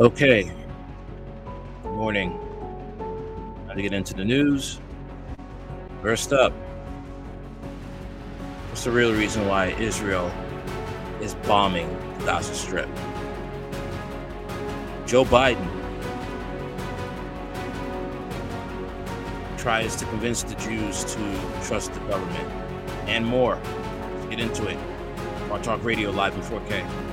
Okay. Good morning. How to get into the news. First up, what's the real reason why Israel is bombing the Gaza Strip? Joe Biden tries to convince the Jews to trust the government and more. Let's get into it. Hardtalk Radio live in 4K.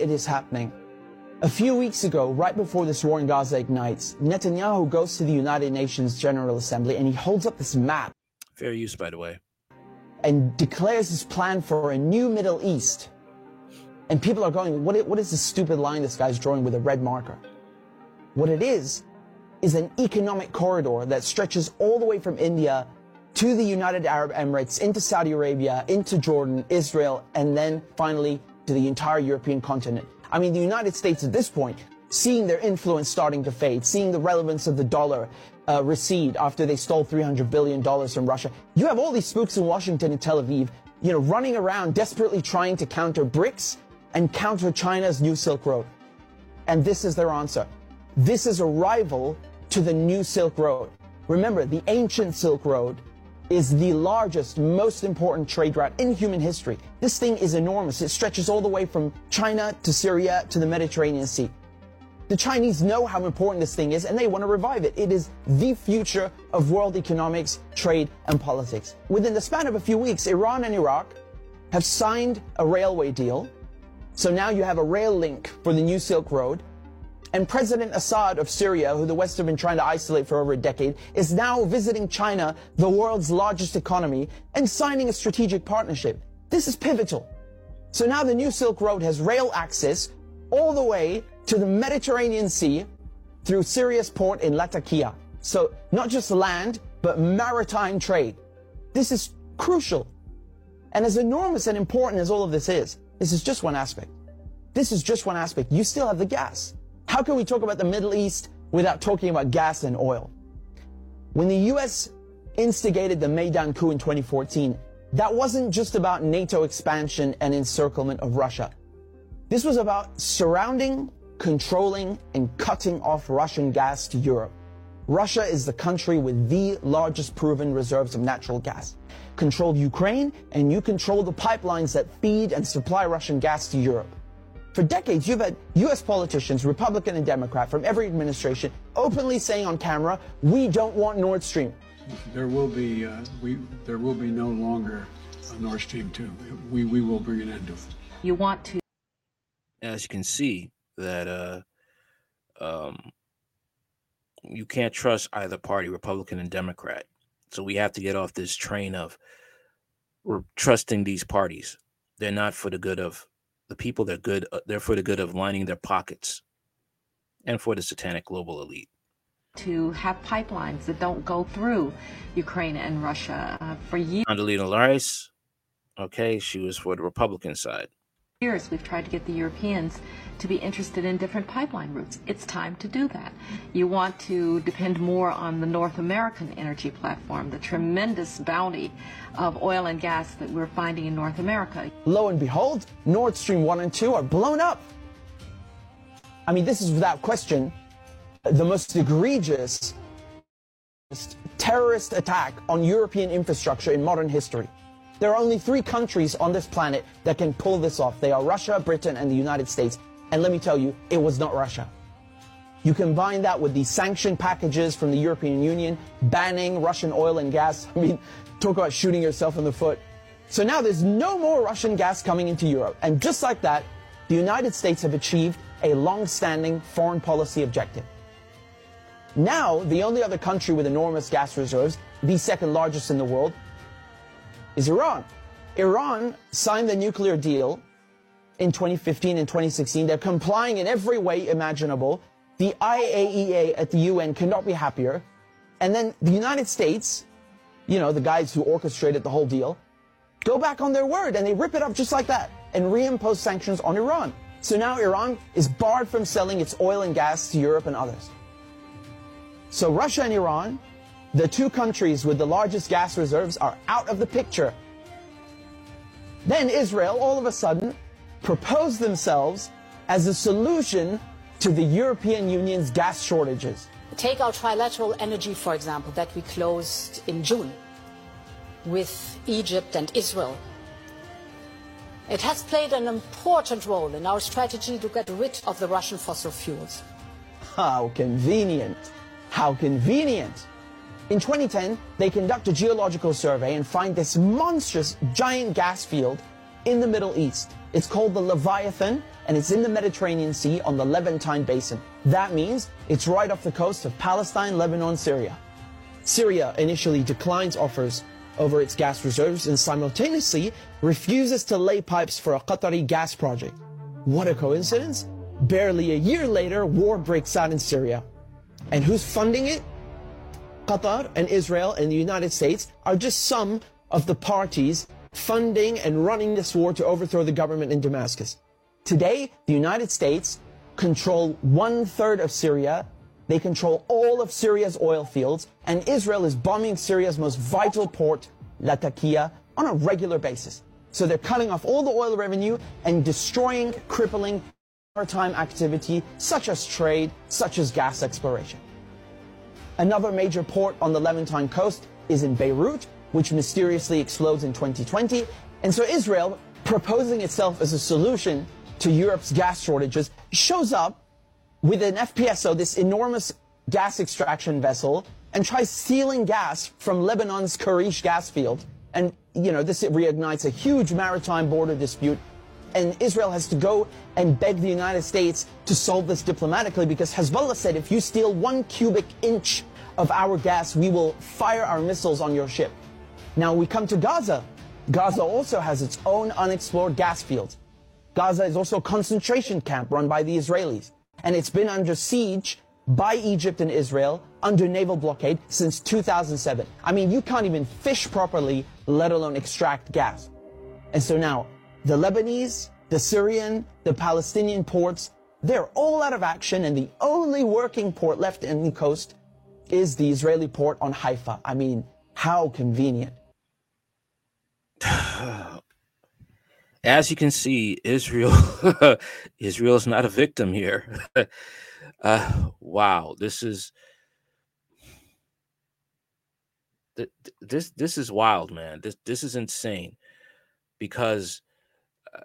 It is happening. A few weeks ago, right before this war in Gaza ignites, Netanyahu goes to the United Nations General Assembly and he holds up this map. Fair use, by the way. And declares his plan for a new Middle East. And people are going, what, what is this stupid line this guy's drawing with a red marker? What it is, is an economic corridor that stretches all the way from India to the United Arab Emirates, into Saudi Arabia, into Jordan, Israel, and then finally to the entire European continent. I mean, the United States at this point, seeing their influence starting to fade, seeing the relevance of the dollar uh, recede after they stole $300 billion from Russia. You have all these spooks in Washington and Tel Aviv, you know, running around desperately trying to counter BRICS and counter China's new Silk Road. And this is their answer. This is a rival to the new Silk Road. Remember, the ancient Silk Road is the largest, most important trade route in human history. This thing is enormous. It stretches all the way from China to Syria to the Mediterranean Sea. The Chinese know how important this thing is and they want to revive it. It is the future of world economics, trade, and politics. Within the span of a few weeks, Iran and Iraq have signed a railway deal. So now you have a rail link for the new Silk Road. And President Assad of Syria, who the West have been trying to isolate for over a decade, is now visiting China, the world's largest economy, and signing a strategic partnership. This is pivotal. So now the new Silk Road has rail access all the way to the Mediterranean Sea through Syria's port in Latakia. So not just land, but maritime trade. This is crucial. And as enormous and important as all of this is, this is just one aspect. This is just one aspect. You still have the gas. How can we talk about the Middle East without talking about gas and oil? When the US instigated the Maidan coup in 2014, that wasn't just about NATO expansion and encirclement of Russia. This was about surrounding, controlling, and cutting off Russian gas to Europe. Russia is the country with the largest proven reserves of natural gas. Control Ukraine, and you control the pipelines that feed and supply Russian gas to Europe. For decades, you've had U.S. politicians, Republican and Democrat, from every administration, openly saying on camera, "We don't want Nord Stream." There will be uh, we there will be no longer a Nord Stream two. We we will bring an end to it. You want to. As you can see, that uh, um, you can't trust either party, Republican and Democrat. So we have to get off this train of we're trusting these parties. They're not for the good of the people they're good uh, they're for the good of lining their pockets and for the satanic global elite to have pipelines that don't go through Ukraine and Russia uh, for years. Condoleezza Rice, okay, she was for the Republican side. Years we've tried to get the Europeans to be interested in different pipeline routes. It's time to do that. You want to depend more on the North American energy platform, the tremendous bounty of oil and gas that we're finding in North America. Lo and behold, Nord Stream 1 and 2 are blown up. I mean, this is without question the most egregious terrorist attack on European infrastructure in modern history. There are only three countries on this planet that can pull this off. They are Russia, Britain, and the United States. And let me tell you, it was not Russia. You combine that with the sanction packages from the European Union, banning Russian oil and gas. I mean, talk about shooting yourself in the foot. So now there's no more Russian gas coming into Europe. And just like that, the United States have achieved a long-standing foreign policy objective. Now, the only other country with enormous gas reserves, the second largest in the world, is Iran. Iran signed the nuclear deal in 2015 and 2016. They're complying in every way imaginable. The IAEA at the UN cannot be happier. And then the United States, you know, the guys who orchestrated the whole deal, go back on their word and they rip it up just like that and reimpose sanctions on Iran. So now Iran is barred from selling its oil and gas to Europe and others. So Russia and Iran, the two countries with the largest gas reserves, are out of the picture. Then Israel, all of a sudden, proposed themselves as a solution to the European Union's gas shortages. Take our trilateral energy, for example, that we closed in June with Egypt and Israel. It has played an important role in our strategy to get rid of the Russian fossil fuels. How convenient. How convenient. In 2010, they conduct a geological survey and find this monstrous giant gas field in the Middle East. It's called the Leviathan, and it's in the Mediterranean Sea on the Levantine Basin. That means it's right off the coast of Palestine, Lebanon, Syria. Syria initially declines offers over its gas reserves and simultaneously refuses to lay pipes for a Qatari gas project. What a coincidence! Barely a year later, war breaks out in Syria. And who's funding it? Qatar and Israel and the United States are just some of the parties funding and running this war to overthrow the government in Damascus. Today, the United States control one third of Syria. They control all of Syria's oil fields, and Israel is bombing Syria's most vital port, Latakia, on a regular basis. So they're cutting off all the oil revenue and destroying, crippling maritime activity, such as trade, such as gas exploration. Another major port on the Levantine coast is in Beirut, which mysteriously explodes in 2020. And so Israel, proposing itself as a solution to Europe's gas shortages, shows up with an FPSO, this enormous gas extraction vessel, and tries stealing gas from Lebanon's Karish gas field. And, you know, this reignites a huge maritime border dispute. And Israel has to go and beg the United States to solve this diplomatically because Hezbollah said if you steal one cubic inch of our gas, we will fire our missiles on your ship. Now we come to Gaza. Gaza also has its own unexplored gas fields. Gaza is also a concentration camp run by the Israelis. And it's been under siege by Egypt and Israel under naval blockade since 2007. I mean, you can't even fish properly, let alone extract gas. And so now, the Lebanese, the Syrian, the Palestinian ports, they're all out of action, and the only working port left in the coast is the Israeli port on Haifa. I mean, how convenient. As you can see, Israel Israel is not a victim here. uh, wow, this is this this is wild, man. This this is insane because uh,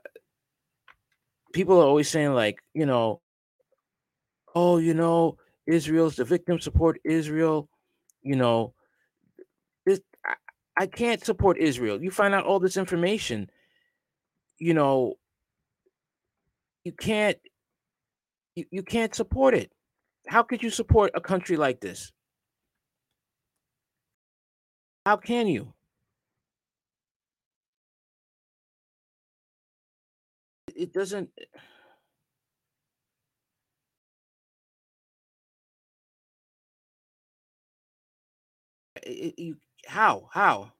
people are always saying like, you know, oh, you know, Israel's the victim, support Israel. You know, this I, I can't support Israel. You find out all this information, you know, you can't you, you can't support it. How could you support a country like this? How can you? It doesn't you how how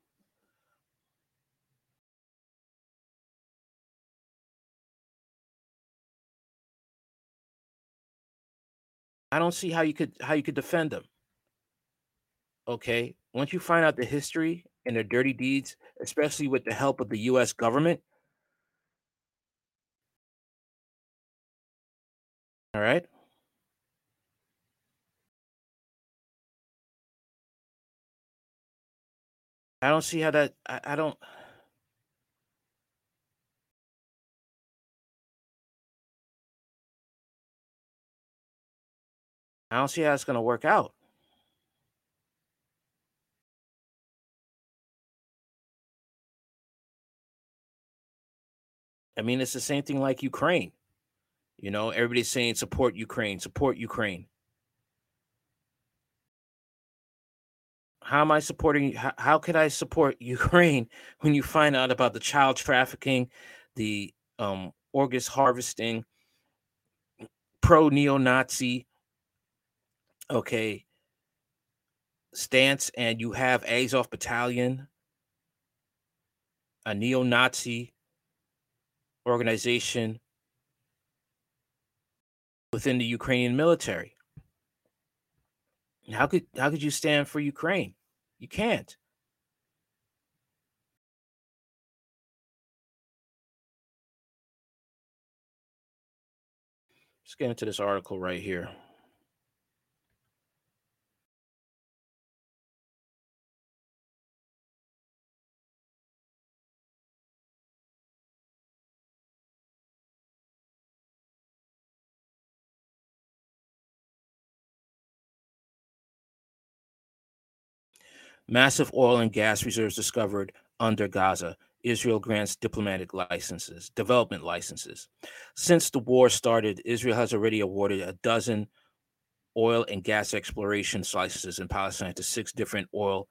I don't see how you could how you could defend them. Okay, once you find out the history and their dirty deeds, especially with the help of the U.S. government. All right. I don't see how that. I, I don't. I don't see how it's going to work out. I mean, it's the same thing like Ukraine. You know, everybody's saying support Ukraine, support Ukraine. How am I supporting? How, how could I support Ukraine when you find out about the child trafficking, the um, August harvesting, pro neo-Nazi, okay, stance, and you have Azov Battalion, a neo-Nazi organization within the Ukrainian military. How could how could you stand for Ukraine? You can't. Let's get into this article right here. Massive oil and gas reserves discovered under Gaza. Israel grants diplomatic licenses, development licenses. Since the war started, Israel has already awarded a dozen oil and gas exploration licenses in Palestine to six different oil,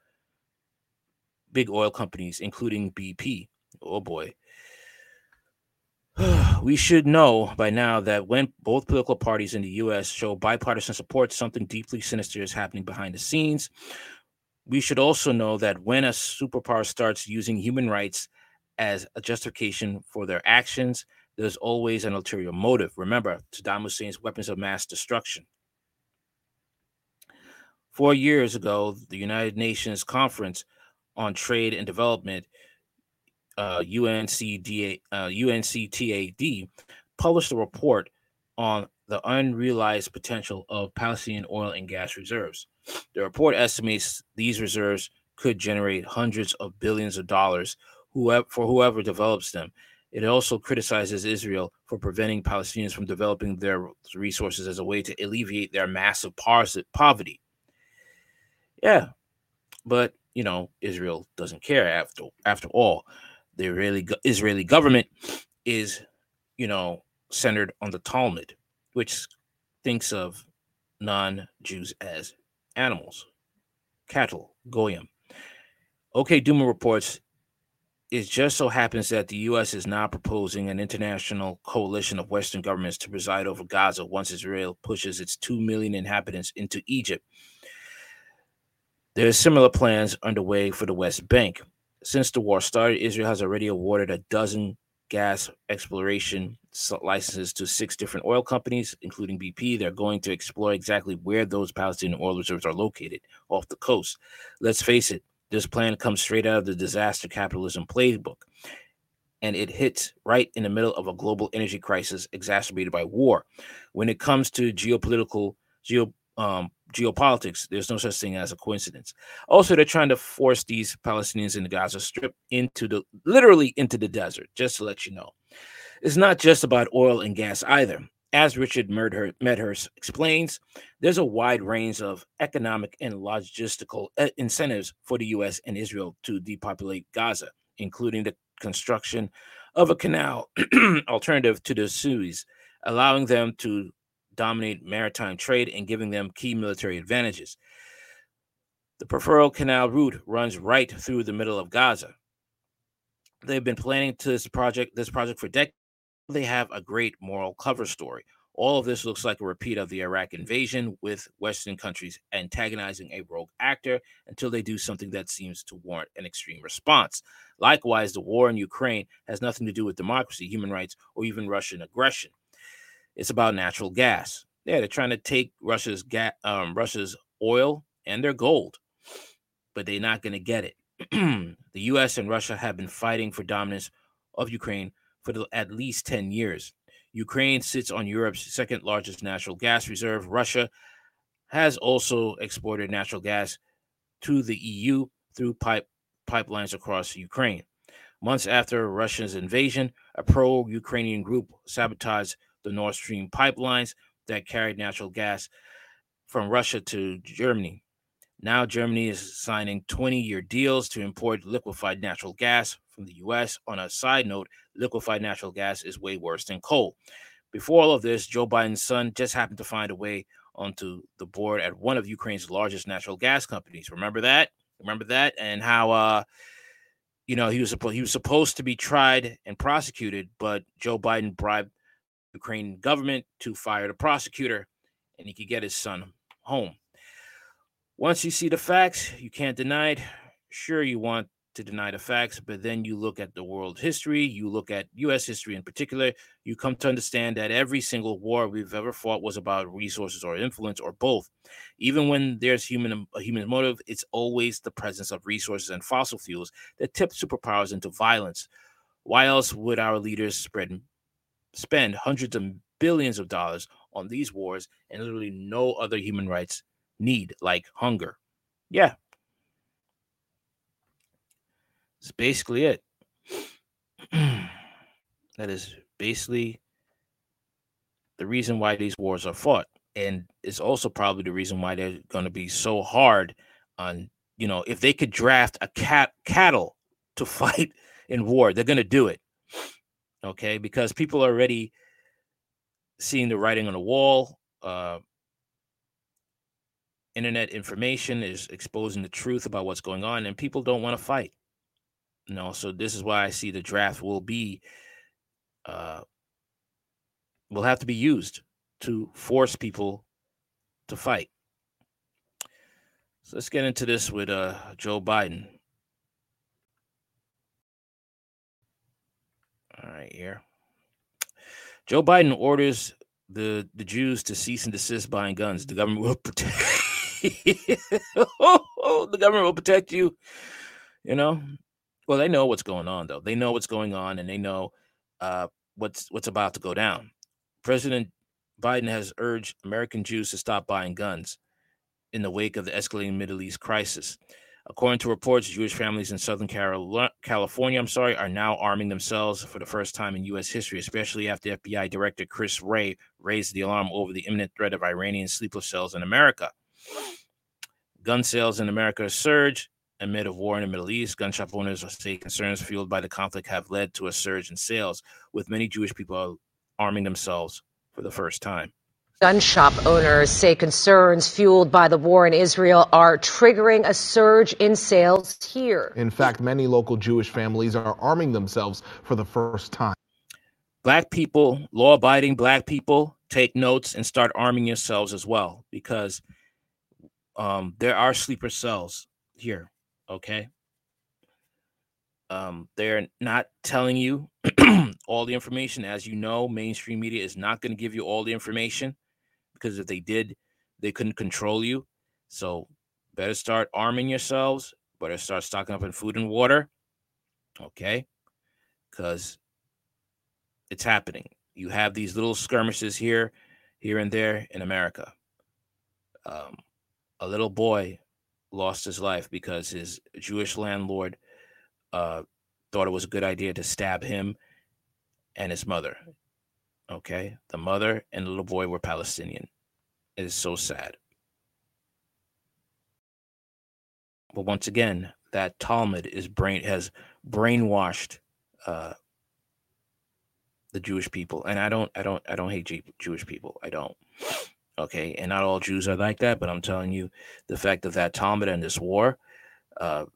big oil companies, including BP. Oh boy. we should know by now that when both political parties in the U.S. show bipartisan support, something deeply sinister is happening behind the scenes we should also know that when a superpower starts using human rights as a justification for their actions, there's always an ulterior motive. Remember Saddam Hussein's weapons of mass destruction. Four years ago, the United Nations Conference on Trade and Development, uh, UNCDA, uh, UNCTAD, published a report on the unrealized potential of Palestinian oil and gas reserves. The report estimates these reserves could generate hundreds of billions of dollars for whoever develops them. It also criticizes Israel for preventing Palestinians from developing their resources as a way to alleviate their massive poverty. Yeah, but you know Israel doesn't care after after all. The Israeli Israeli government is, you know, centered on the Talmud, which thinks of non-Jews as animals, cattle, goyim. OK Duma reports it just so happens that the U.S. is now proposing an international coalition of Western governments to preside over Gaza once Israel pushes its 2 million inhabitants into Egypt. There are similar plans underway for the West Bank. Since the war started, Israel has already awarded a dozen gas exploration licenses to six different oil companies, including BP. They're going to explore exactly where those Palestinian oil reserves are located off the coast. Let's face it, this plan comes straight out of the disaster capitalism playbook, and it hits right in the middle of a global energy crisis exacerbated by war. When it comes to geopolitical, geo um, geopolitics, there's no such thing as a coincidence. Also, they're trying to force these Palestinians in the Gaza Strip into the literally into the desert, just to let you know. It's not just about oil and gas either. As Richard Medhurst explains, there's a wide range of economic and logistical uh, incentives for the U.S. and Israel to depopulate Gaza, including the construction of a canal alternative to the Suez, allowing them to dominate maritime trade and giving them key military advantages. The preferred canal route runs right through the middle of Gaza. They've been planning to this project this project for decades. They have a great moral cover story. All of this looks like a repeat of the Iraq invasion, with Western countries antagonizing a rogue actor until they do something that seems to warrant an extreme response. Likewise, the war in Ukraine has nothing to do with democracy, human rights, or even Russian aggression. It's about natural gas. Yeah, they're trying to take Russia's gas, um, Russia's oil and their gold, but they're not going to get it. the U.S. and Russia have been fighting for dominance of Ukraine for the, at least 10 years. Ukraine sits on Europe's second largest natural gas reserve. Russia has also exported natural gas to the EU through pipe pipelines across Ukraine. Months after Russia's invasion, a pro Ukrainian group sabotaged the Nord Stream pipelines that carried natural gas from Russia to Germany. Now, Germany is signing 20 year deals to import liquefied natural gas from the US. On a side note, liquefied natural gas is way worse than coal. Before all of this, Joe Biden's son just happened to find a way onto the board at one of Ukraine's largest natural gas companies. Remember that? Remember that? And how uh you know he was he was supposed to be tried and prosecuted, but Joe Biden bribed the Ukrainian government to fire the prosecutor and he could get his son home. Once you see the facts, you can't deny it. Sure, you want to deny the facts, but then you look at the world history, you look at US history in particular, you come to understand that every single war we've ever fought was about resources or influence or both. Even when there's human a human motive, it's always the presence of resources and fossil fuels that tip superpowers into violence. Why else would our leaders spread spend hundreds of billions of dollars on these wars and literally no other human rights need, like hunger. Yeah. That's basically it. that is basically the reason why these wars are fought. And it's also probably the reason why they're going to be so hard on, you know, if they could draft a cat cattle to fight in war, they're going to do it. Okay, because people are already seeing the writing on the wall. Uh, internet information is exposing the truth about what's going on, and people don't want to fight. You know, so this is why I see the draft will be uh, will have to be used to force people to fight. So let's get into this with uh, Joe Biden. All right, here. Joe Biden orders the the Jews to cease and desist buying guns. The government will protect. oh, the government will protect you. You know, well, they know what's going on though. They know what's going on, and they know uh, what's what's about to go down. President Biden has urged American Jews to stop buying guns in the wake of the escalating Middle East crisis. According to reports, Jewish families in Southern California, I'm sorry, are now arming themselves for the first time in U.S. history, especially after FBI Director Chris Wray raised the alarm over the imminent threat of Iranian sleeper cells in America. Gun sales in America surge amid a war in the Middle East. Gun shop owners say concerns fueled by the conflict have led to a surge in sales, with many Jewish people arming themselves for the first time. Gun shop owners say concerns fueled by the war in Israel are triggering a surge in sales here. In fact, many local Jewish families are arming themselves for the first time. Black people, law abiding black people, take notes and start arming yourselves as well because um, there are sleeper cells here. Okay. Um, they're not telling you all the information. As you know, mainstream media is not going to give you all the information because if they did, they couldn't control you. So better start arming yourselves, better start stocking up on food and water. Okay. Because it's happening. You have these little skirmishes here, here and there in America. Um, a little boy lost his life because his Jewish landlord uh, thought it was a good idea to stab him and his mother. Okay. The mother and the little boy were Palestinian. It is so sad. But once again, that Talmud is brain has brainwashed uh, the Jewish people, and I don't, I don't, I don't hate Jewish people. I don't. Okay, and not all Jews are like that, but I'm telling you, the fact of that Talmud and this war, uh,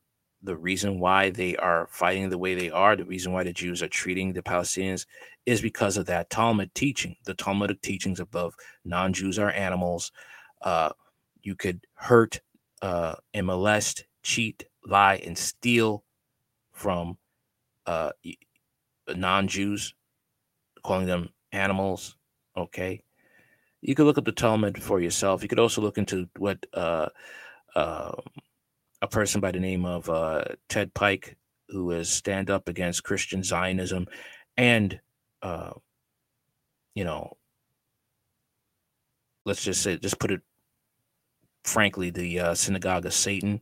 the reason why they are fighting the way they are, the reason why the Jews are treating the Palestinians is because of that Talmud teaching, the Talmudic teachings above non Jews are animals. Uh, you could hurt uh, and molest, cheat, lie, and steal from uh, non Jews, calling them animals. Okay. You could look up the Talmud for yourself. You could also look into what uh, uh, a person by the name of uh, Ted Pike, who is stand up against Christian Zionism and, uh, you know, let's just say, just put it frankly, the uh, synagogue of Satan.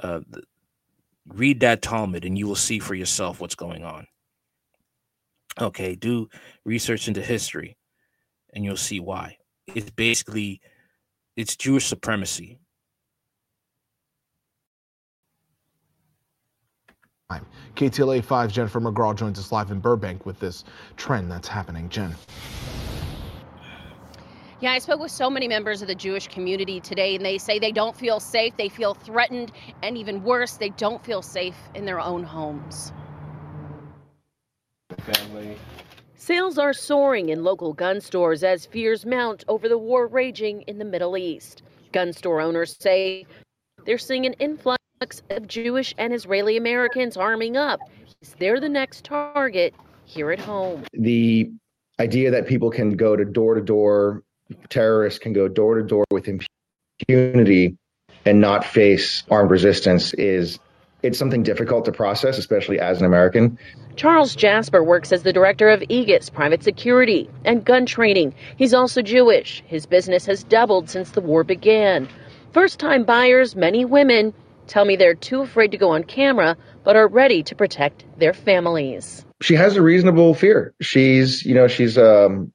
Uh, the, read that Talmud and you will see for yourself what's going on. Okay, do research into history and you'll see why. It's basically it's Jewish supremacy. KTLA 5's Jennifer McGraw joins us live in Burbank with this trend that's happening. Jen. Yeah, I spoke with so many members of the Jewish community today, and they say they don't feel safe, they feel threatened, and even worse, they don't feel safe in their own homes. Family. Sales are soaring in local gun stores as fears mount over the war raging in the Middle East. Gun store owners say they're seeing an influx of Jewish and Israeli Americans arming up. They're the next target here at home. The idea that people can go to door to door, terrorists can go door to door with impunity and not face armed resistance is it's something difficult to process, especially as an American. Charles Jasper works as the director of Aegis Private Security and Gun Training. He's also Jewish. His business has doubled since the war began. First time buyers, many women, tell me they're too afraid to go on camera, but are ready to protect their families. She has a reasonable fear. She's, you know, she's, um,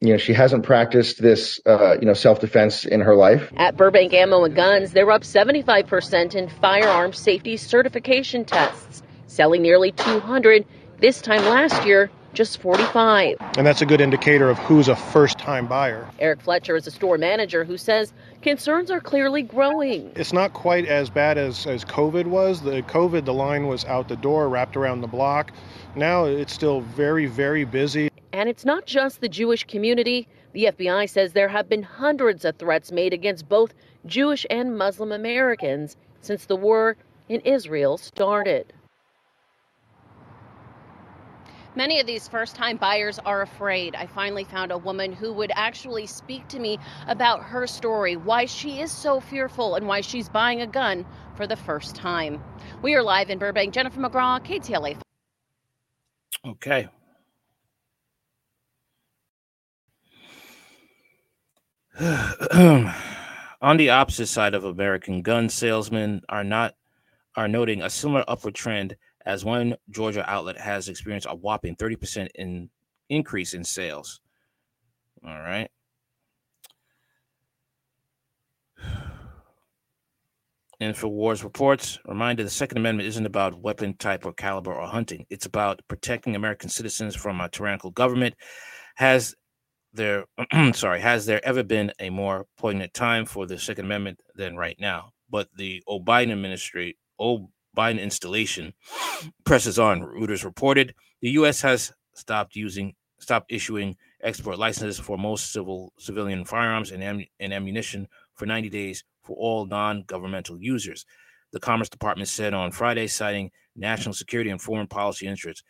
you know, she hasn't practiced this, uh, you know, self-defense in her life. At Burbank Ammo and Guns, they're up 75% in firearm safety certification tests, selling nearly 200 this time last year just 45. And that's a good indicator of who's a first time buyer. Eric Fletcher is a store manager who says concerns are clearly growing. It's not quite as bad as, as COVID was. The COVID, the line was out the door, wrapped around the block. Now it's still very, very busy. And it's not just the Jewish community. The FBI says there have been hundreds of threats made against both Jewish and Muslim Americans since the war in Israel started. Many of these first time buyers are afraid. I finally found a woman who would actually speak to me about her story, why she is so fearful, and why she's buying a gun for the first time. We are live in Burbank. Jennifer McGraw, KTLA. Okay. On the opposite side of American gun salesmen are not are noting a similar upward trend as one Georgia outlet has experienced a whopping 30% in increase in sales. All right. InfoWars reports reminded the Second Amendment isn't about weapon type or caliber or hunting. It's about protecting American citizens from a tyrannical government. Has there sorry, has there ever been a more poignant time for the Second Amendment than right now? But the O'Biden administration, Biden installation presses on. Reuters reported the U.S. has stopped using, stopped issuing export licenses for most civil civilian firearms and, am, and ammunition for 90 days for all non-governmental users. The Commerce Department said on Friday, citing national security and foreign policy interests,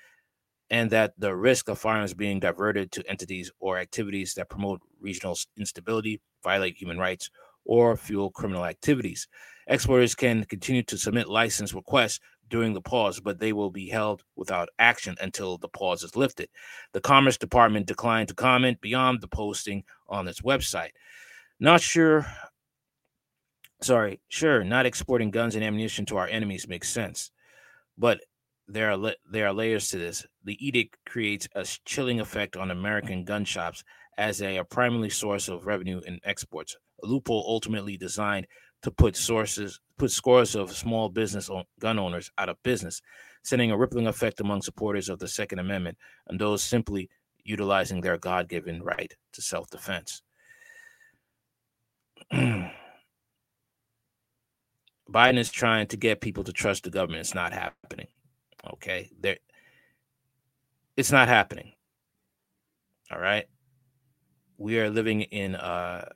and that the risk of firearms being diverted to entities or activities that promote regional instability, violate human rights, or fuel criminal activities. Exporters can continue to submit license requests during the pause, but they will be held without action until the pause is lifted. The Commerce Department declined to comment beyond the posting on its website. Not sure, sorry, sure, not exporting guns and ammunition to our enemies makes sense, but there are there are layers to this. The edict creates a chilling effect on American gun shops as they are primarily source of revenue and exports. A loophole ultimately designed to put sources put scores of small business gun owners out of business, sending a rippling effect among supporters of the Second Amendment and those simply utilizing their God-given right to self-defense. Biden is trying to get people to trust the government. It's not happening. Okay, there. It's not happening. All right. We are living in uh,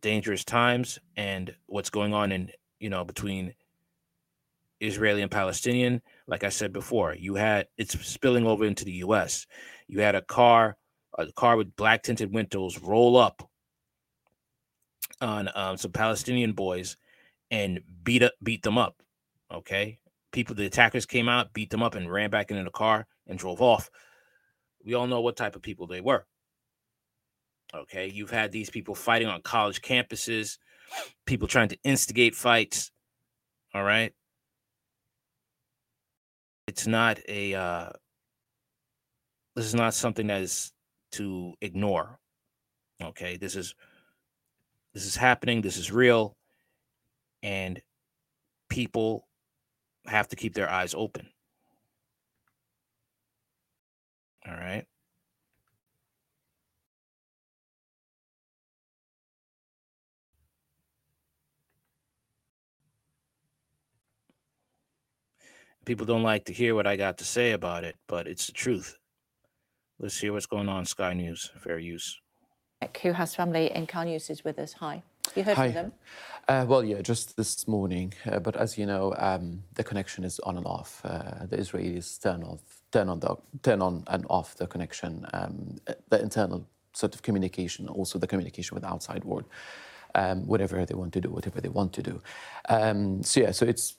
dangerous times and what's going on in you know between Israeli and Palestinian. Like I said before, you had it's spilling over into the U.S. You had a car, a car with black tinted windows roll up on um, some Palestinian boys and beat up, beat them up. Okay, people, the attackers came out, beat them up, and ran back into the car and drove off. We all know what type of people they were. Okay, you've had these people fighting on college campuses, people trying to instigate fights. All right. It's not a uh this is not something that is to ignore. Okay, this is this is happening, this is real, and people have to keep their eyes open. All right. People don't like to hear what I got to say about it, but it's the truth. Let's hear what's going on. Sky News, fair use. Who has family in Cal News is with us. Hi. You heard Hi. from them? Uh, well, yeah, just this morning. Uh, but as you know, um, the connection is on and off. Uh, the Israelis turn off, turn on, the, turn on and off the connection. Um, the internal sort of communication, also the communication with the outside world. Um, whatever they want to do, whatever they want to do. Um, so yeah, so it's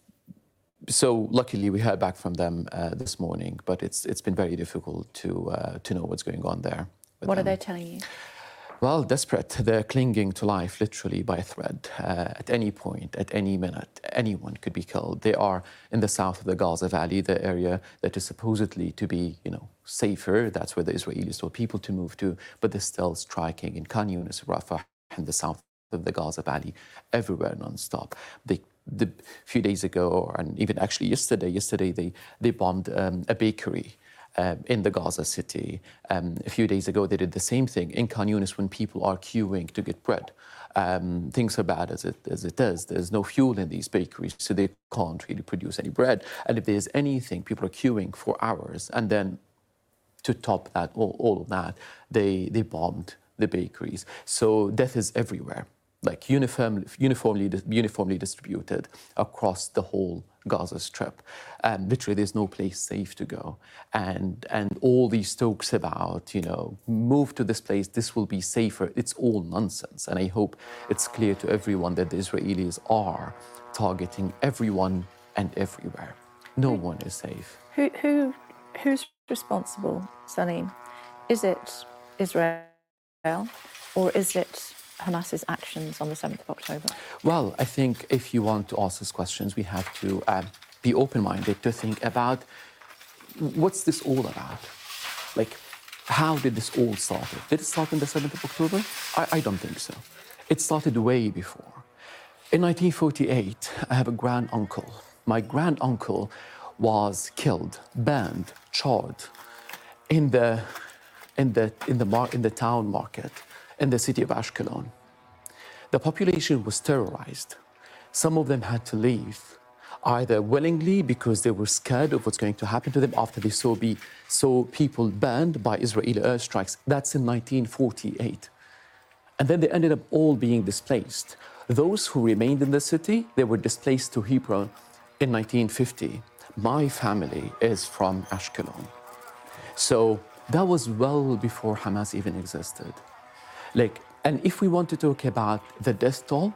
so luckily we heard back from them uh, this morning, but it's it's been very difficult to uh, to know what's going on there. What them. are they telling you? Well, desperate. They're clinging to life literally by a thread. Uh, at any point, at any minute, anyone could be killed. They are in the south of the Gaza Valley, the area that is supposedly to be, you know, safer. That's where the Israelis told people to move to, but they're still striking in Khan Yunis, Rafah, in the south of the Gaza Valley, everywhere nonstop. They the few days ago, and even actually yesterday, yesterday they, they bombed um, a bakery uh, in the Gaza city. Um, a few days ago, they did the same thing in Khan Yunis when people are queuing to get bread. Um, things are bad as it, as it is. There's no fuel in these bakeries, so they can't really produce any bread. And if there's anything, people are queuing for hours. And then to top that, all, all of that, they, they bombed the bakeries. So death is everywhere like uniform, uniformly, uniformly distributed across the whole Gaza Strip. And literally, there's no place safe to go. And, and all these talks about, you know, move to this place, this will be safer, it's all nonsense. And I hope it's clear to everyone that the Israelis are targeting everyone and everywhere. No one is safe. Who, who, who's responsible, Salim? Is it Israel or is it Hamas's actions on the 7th of October? Well, I think if you want to ask these questions, we have to uh, be open minded to think about what's this all about? Like, how did this all start? Did it start on the 7th of October? I, I don't think so. It started way before. In 1948, I have a grand uncle. My grand uncle was killed, burned, charred in the, in the, in the, in the town market in the city of Ashkelon. The population was terrorized. Some of them had to leave, either willingly because they were scared of what's going to happen to them after they saw, be, saw people burned by Israeli airstrikes. That's in 1948. And then they ended up all being displaced. Those who remained in the city, they were displaced to Hebron in 1950. My family is from Ashkelon. So that was well before Hamas even existed. Like, and if we want to talk about the death toll,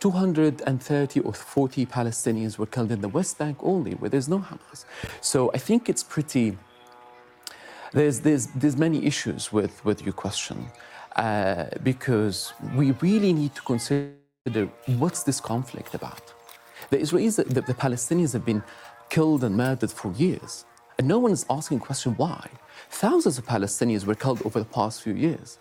230 or 40 Palestinians were killed in the West Bank only, where there's no Hamas. So I think it's pretty. There's there's there's many issues with with your question, uh, because we really need to consider what's this conflict about. The Israelis, the, the Palestinians have been killed and murdered for years, and no one is asking the question why. Thousands of Palestinians were killed over the past few years.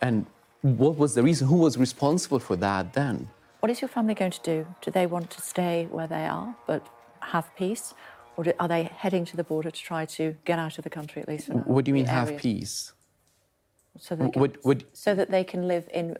And what was the reason? Who was responsible for that then? What is your family going to do? Do they want to stay where they are but have peace? Or do, are they heading to the border to try to get out of the country at least? What do you mean have peace? So, can, so that they can live in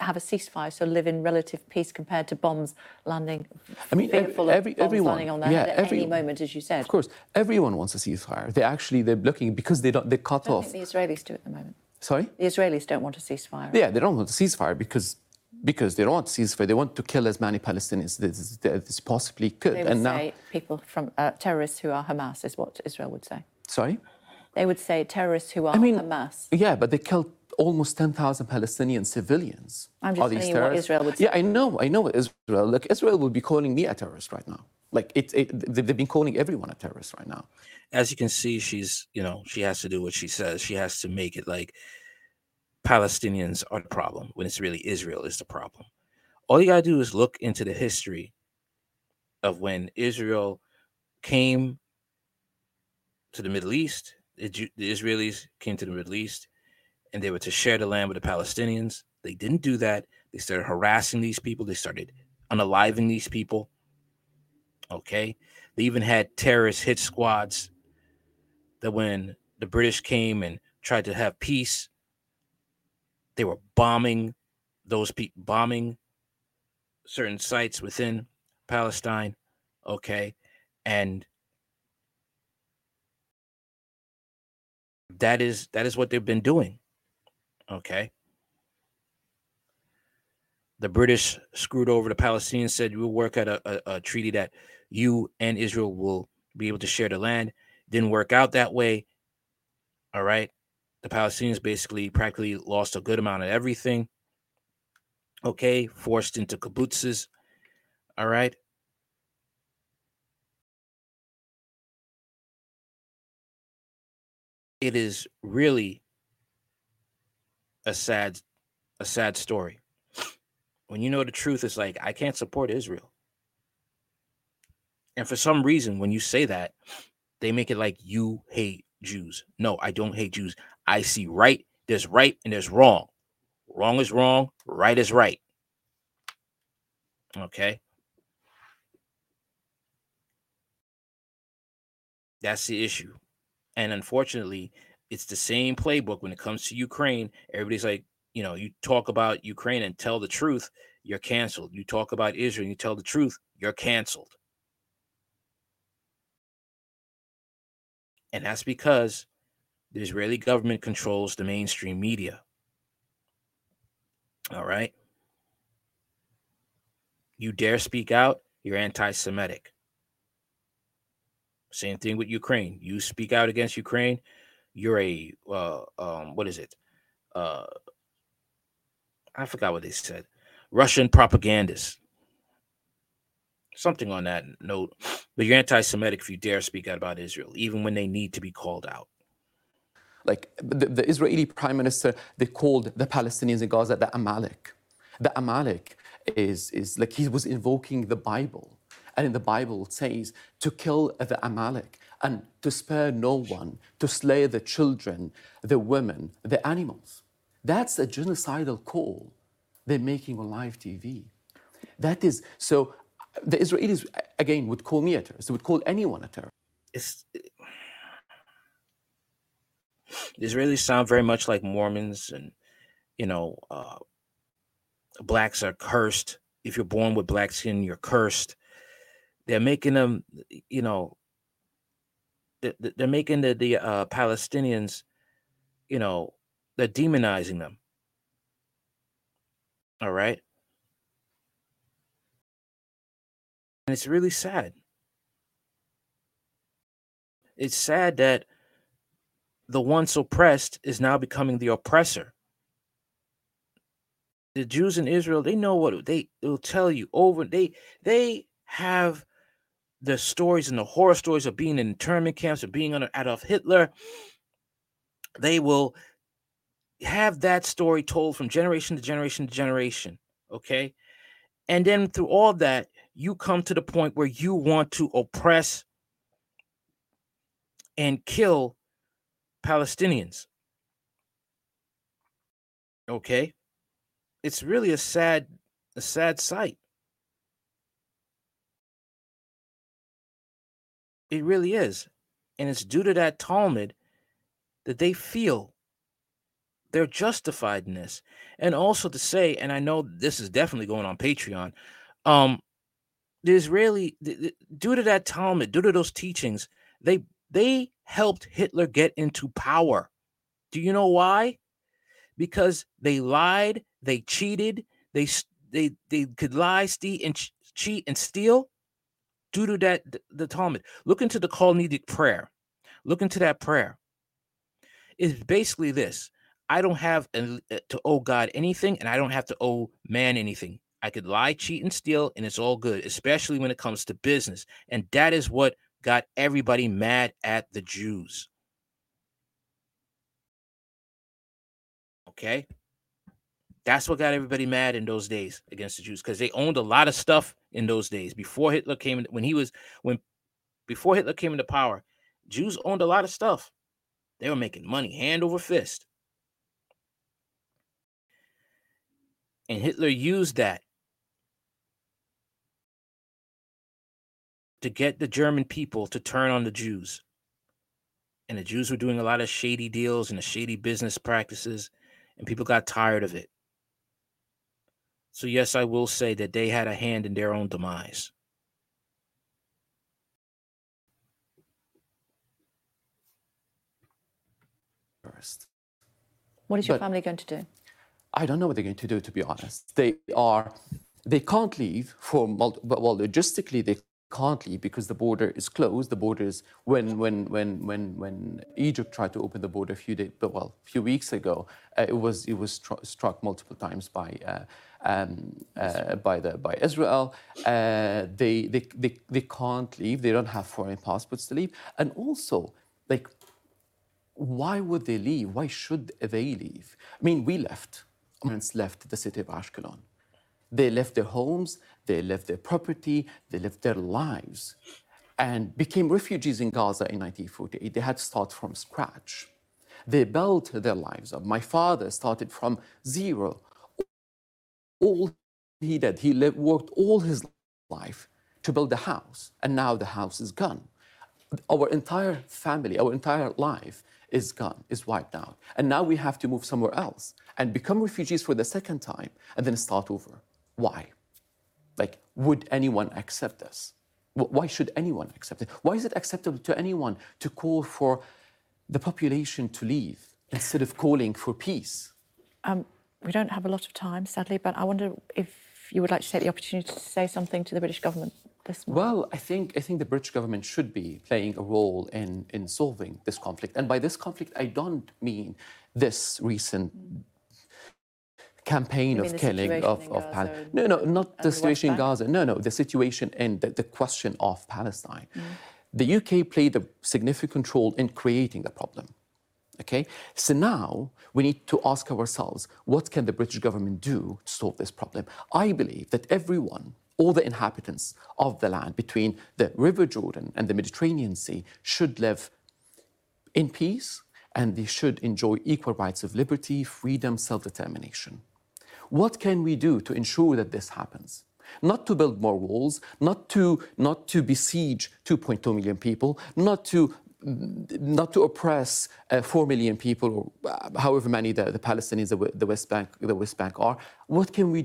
have a ceasefire, so live in relative peace compared to bombs landing. I mean, every, every everyone, landing on their yeah, every, any moment, as you said. Of course, everyone wants a ceasefire. They actually they're looking because they don't they cut I off. the Israelis do at the moment. Sorry? The Israelis don't want a ceasefire. Yeah, they don't want a ceasefire because because they don't want a ceasefire. They want to kill as many Palestinians as they possibly could. They would and say now, people from uh, terrorists who are Hamas is what Israel would say. Sorry? They would say terrorists who are I mean, Hamas. Yeah, but they killed almost 10,000 Palestinian civilians. I'm just telling you what Israel would say. Yeah, I know, I know Israel. Like Israel would be calling me a terrorist right now. Like it, it, they've been calling everyone a terrorist right now. As you can see, she's you know she has to do what she says. She has to make it like Palestinians are the problem when it's really Israel is the problem. All you gotta do is look into the history of when Israel came to the Middle East. The, the Israelis came to the Middle East, and they were to share the land with the Palestinians. They didn't do that. They started harassing these people. They started unaliving these people. Okay. They even had terrorist hit squads that when the British came and tried to have peace, they were bombing those people, bombing certain sites within Palestine. Okay. And that is that is what they've been doing. Okay. The British screwed over the Palestinians, said we'll work at a, a, a treaty that you and Israel will be able to share the land. Didn't work out that way. All right. The Palestinians basically practically lost a good amount of everything. Okay. Forced into kibbutzes. All right. It is really a sad, a sad story. When you know the truth, it's like I can't support Israel. And for some reason, when you say that, they make it like you hate Jews. No, I don't hate Jews. I see right, there's right, and there's wrong. Wrong is wrong, right is right. Okay. That's the issue. And unfortunately, it's the same playbook when it comes to Ukraine. Everybody's like, you know, you talk about Ukraine and tell the truth, you're canceled. You talk about Israel and you tell the truth, you're canceled. And that's because the Israeli government controls the mainstream media. All right. You dare speak out, you're anti Semitic. Same thing with Ukraine. You speak out against Ukraine, you're a uh, um, what is it? Uh, I forgot what they said. Russian propagandist. Something on that note. But you're anti-Semitic if you dare speak out about Israel, even when they need to be called out. Like the, the Israeli prime minister, they called the Palestinians in Gaza the Amalek. The Amalek is, is like he was invoking the Bible. And in the Bible, it says to kill the Amalek and to spare no one, to slay the children, the women, the animals. That's a genocidal call they're making on live TV. That is so. The Israelis again would call me a terrorist. They would call anyone a terrorist. It's, the Israelis sound very much like Mormons, and you know, uh, blacks are cursed. If you're born with black skin, you're cursed. They're making them, you know, they're making the the uh, Palestinians, you know, they're demonizing them. All right, it's really sad. It's sad that the once oppressed is now becoming the oppressor. The Jews in Israel, they know what they will tell you over. They they have the stories and the horror stories of being in internment camps, of being under Adolf Hitler, they will have that story told from generation to generation to generation. Okay. And then through all that, you come to the point where you want to oppress and kill Palestinians. Okay. It's really a sad, a sad sight. It really is. And it's due to that Talmud that they feel they're justified in this. And also to say, and I know this is definitely going on Patreon, um, the Israeli, due to that Talmud, due to those teachings, they they helped Hitler get into power. Do you know why? Because they lied, they cheated, they they they could lie, steal, and cheat and steal, due to that the Talmud. Look into the Talmudic prayer. Look into that prayer. It's basically this: I don't have uh, to owe God anything, and I don't have to owe man anything. I could lie, cheat, and steal, and it's all good, especially when it comes to business. And that is what got everybody mad at the Jews. Okay. That's what got everybody mad in those days against the Jews because they owned a lot of stuff in those days before Hitler came in, when he was when before Hitler came into power, Jews owned a lot of stuff. They were making money hand over fist. And Hitler used that to get the German people to turn on the Jews. And the Jews were doing a lot of shady deals and shady business practices, and people got tired of it. So, yes, I will say that they had a hand in their own demise. First. What is your but family going to do? I don't know what they're going to do, to be honest. They are, they can't leave for, multi- well, logistically, they can't leave because the border is closed. The border is when when when when when Egypt tried to open the border a few days, well, a few weeks ago, uh, it was it was stru- struck multiple times by uh, um, uh, by the by Israel. Uh, they, they they they can't leave. They don't have foreign passports to leave, and also like why would they leave? Why should they leave? I mean, we left. Parents left the city of Ashkelon. They left their homes, they left their property, they left their lives, and became refugees in Gaza in 1948. They had to start from scratch. They built their lives up. My father started from zero. All he did, he lived, worked all his life to build a house, and now the house is gone. Our entire family, our entire life is gone, is wiped out. And now we have to move somewhere else and become refugees for the second time and then start over. Why? Like, would anyone accept this? Why should anyone accept it? Why is it acceptable to anyone to call for the population to leave instead of calling for peace? Um, we don't have a lot of time, sadly, but I wonder if you would like to take the opportunity to say something to the British government this morning. Well, I think I think the British government should be playing a role in in solving this conflict. And by this conflict, I don't mean this recent campaign of killing of, of Palestine. No, no, not the situation in Gaza. No, no, the situation in the, the question of Palestine. Mm. The UK played a significant role in creating the problem. Okay, so now we need to ask ourselves, what can the British government do to solve this problem? I believe that everyone, all the inhabitants of the land between the River Jordan and the Mediterranean Sea should live in peace and they should enjoy equal rights of liberty, freedom, self-determination. What can we do to ensure that this happens? Not to build more walls, not to, not to besiege 2.2 million people, not to not to oppress uh, 4 million people or uh, however many the, the Palestinians, the, the, West Bank, the West Bank are. What can we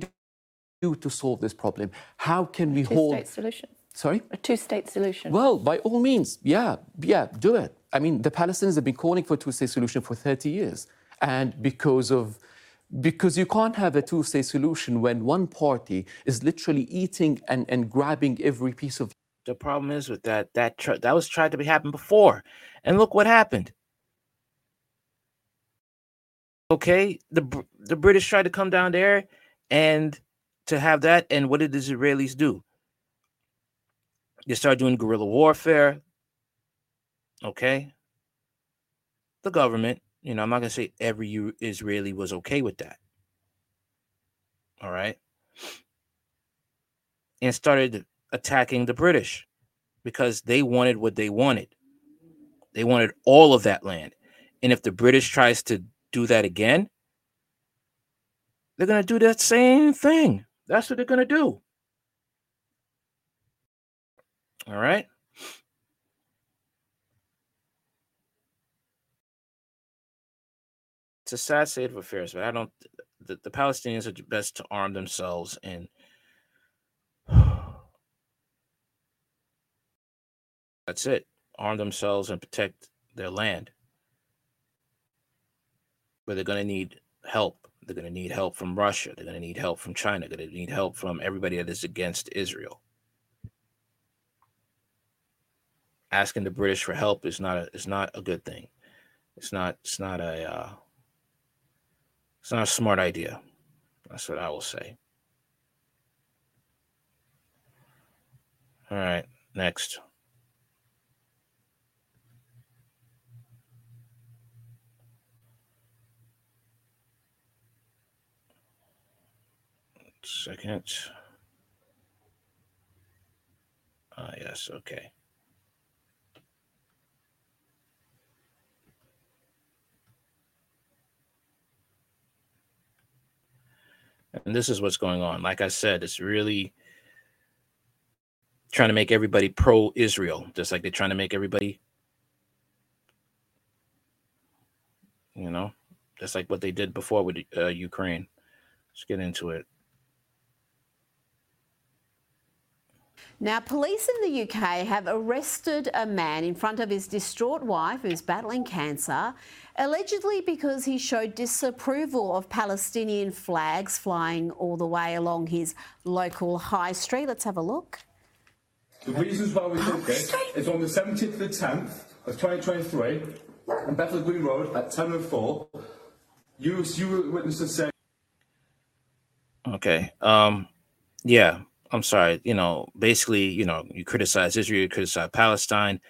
do to solve this problem? How can we a hold... two-state solution. Sorry? A two-state solution. Well, by all means, yeah, yeah, do it. I mean, the Palestinians have been calling for a two-state solution for 30 years. And because of because you can't have a two-state solution when one party is literally eating and, and grabbing every piece of the problem is with that that tr- that was tried to be happened before. And look what happened. Okay the the british tried to come down there and to have that and what did the israelis do? They started doing guerrilla warfare. Okay. The government you know, I'm not going to say every Israeli was okay with that. All right. And started attacking the British because they wanted what they wanted. They wanted all of that land. And if the British tries to do that again, they're going to do that same thing. That's what they're going to do. All right. It's a sad state of affairs, but I don't. The, the Palestinians are best to arm themselves and that's it. Arm themselves and protect their land. But they're going to need help. They're going to need help from Russia. They're going to need help from China. They're going to need help from everybody that is against Israel. Asking the British for help is not a is not a good thing. It's not it's not a uh, it's not a smart idea. That's what I will say. All right, next. Second. Ah, yes, okay. And this is what's going on. Like I said, it's really trying to make everybody pro Israel, just like they're trying to make everybody, you know, just like what they did before with uh, Ukraine. Let's get into it. Now, police in the UK have arrested a man in front of his distraught wife who's battling cancer, allegedly because he showed disapproval of Palestinian flags flying all the way along his local high street. Let's have a look. The reasons why we took it is on the 17th of the 10th of 2023 on Bethnal Green Road at 10.04. You, you witnesses say. Okay. Um, yeah. I'm sorry, you know, basically, you know, you criticize Israel, you criticize Palestine.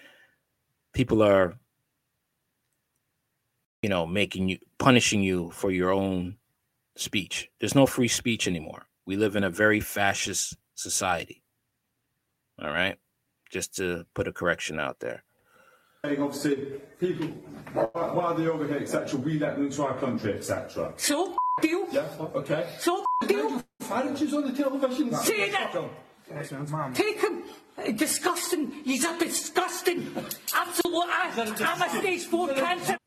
People are you know, making you punishing you for your own speech. There's no free speech anymore. We live in a very fascist society. All right. Just to put a correction out there. Obviously, people, why are they're over here, etc., we let them into our country, etc. So, you? Yeah, okay. So, you? Fighters on the television. Say that. Take him. Disgusting. He's a disgusting. Absolute. I'm a stage four cancer.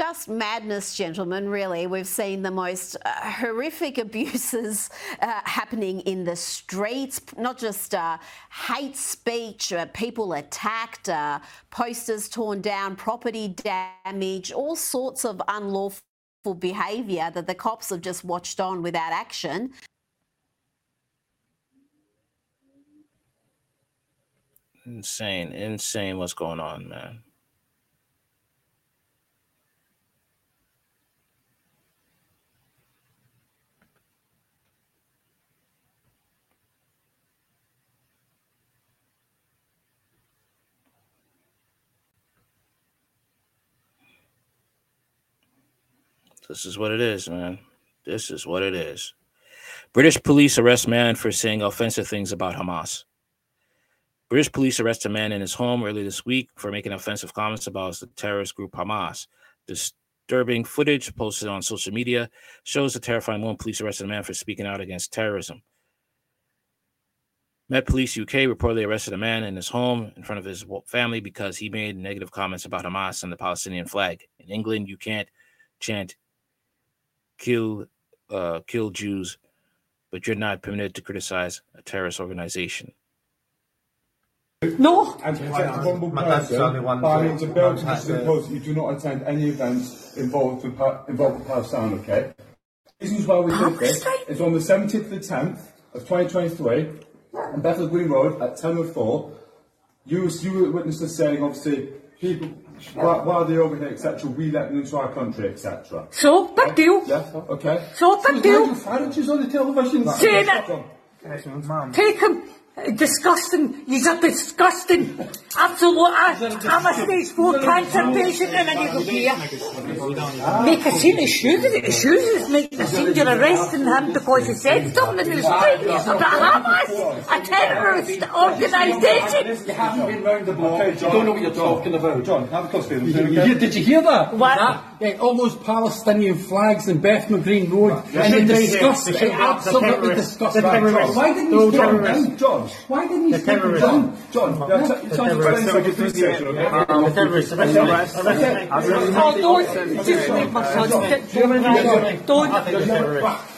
Just madness, gentlemen, really. We've seen the most uh, horrific abuses uh, happening in the streets, not just uh, hate speech, uh, people attacked, uh, posters torn down, property damage, all sorts of unlawful behaviour that the cops have just watched on without action. Insane, insane what's going on, man. This is what it is, man. This is what it is. British police arrest man for saying offensive things about Hamas. British police arrest a man in his home early this week for making offensive comments about the terrorist group Hamas. Disturbing footage posted on social media shows the terrifying one police arrested a man for speaking out against terrorism. Met Police UK reportedly arrested a man in his home in front of his family because he made negative comments about Hamas and the Palestinian flag. In England, you can't chant kill uh, kill Jews, but you're not permitted to criticize a terrorist organization. No. And to protect the vulnerable person, Barney, to build to you do not attend any events involved with, involved with Palestine, okay? Reasons why we did this is on the 17th of the 10th of 2023 on Bethnal Green Road at 10.04, you, you were witnesses saying, obviously, people, while, while they're over here, etc., we let them into our country, etc. So, big deal. Yeah, okay. So, big deal. Farage's on the television. Say that. Take him. Disgusting. He's a disgusting. Absolute. I'm a stage four cancer patient and I need to here. Make a scene of shoes. The shoes is making a scene. You're arresting him because he said something in his previous about Hamas, a terrorist organisation. You haven't been round the block. You don't know what you're talking about. John, have a custody. Did you hear that? What? Yeah, all those Palestinian flags in Bethnal Green Road. And it disgusting. It absolutely disgusting. Why didn't you stop them, John? Why didn't you stop them down? John, you're trying to explain something to me, okay? The terrorist. Oh, don't. Just make my son. Don't.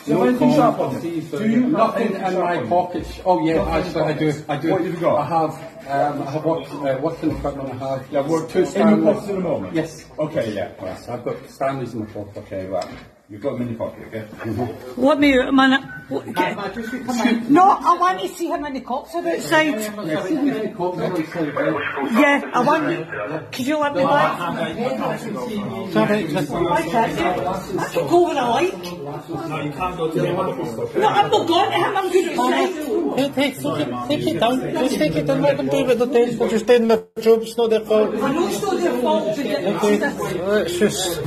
No anything sharp on it? Do you nothing in my pockets? Oh yeah, actually I do. I do. What have you got? I have. Um, I have work, uh, working equipment. I have. Yeah, work two Stanleys. In your pocket at the moment. Yes. Okay. Yeah. Yes. I've got Stanleys in my pocket. Okay. Right. You've got them in your pocket, okay? What me, man? What, okay. No, I want to see how many cops are outside. Yeah, I want. Could you let me back? Sorry, I can't. I can go where I like. No, you can't go to the office. No, I'm not going to him. I'm going outside. Hey, take, take it, take it down. Just take it down. Let them do what they're doing. They're just doing their job. It's not their fault. I know it's not their fault to get okay. It's just.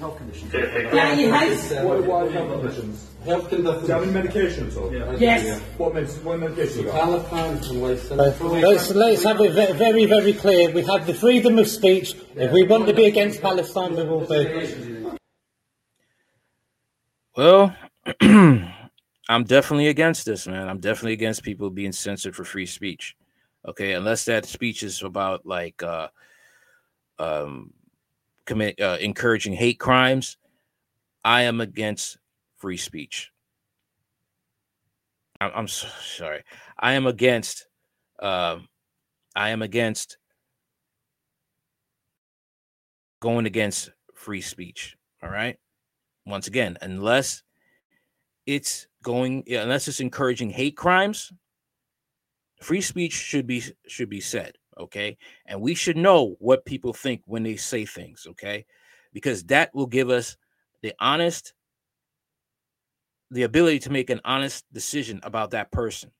health conditions? Yeah, he has. What, what conditions? Health conditions. Do you have any medication at all? Yeah. Yes. What, med- what medication you got? Let's, let's have it very, very clear. We have the freedom of speech. If we want to be against Palestine, we will be. Well, I'm definitely against this, man. I'm definitely against people being censored for free speech. Okay, unless that speech is about like uh um commit uh, encouraging hate crimes, I am against free speech. I'm, I'm so, sorry. I am against. Uh, I am against going against free speech. All right. Once again, unless it's going, unless it's encouraging hate crimes, free speech should be should be said okay and we should know what people think when they say things okay because that will give us the honest the ability to make an honest decision about that person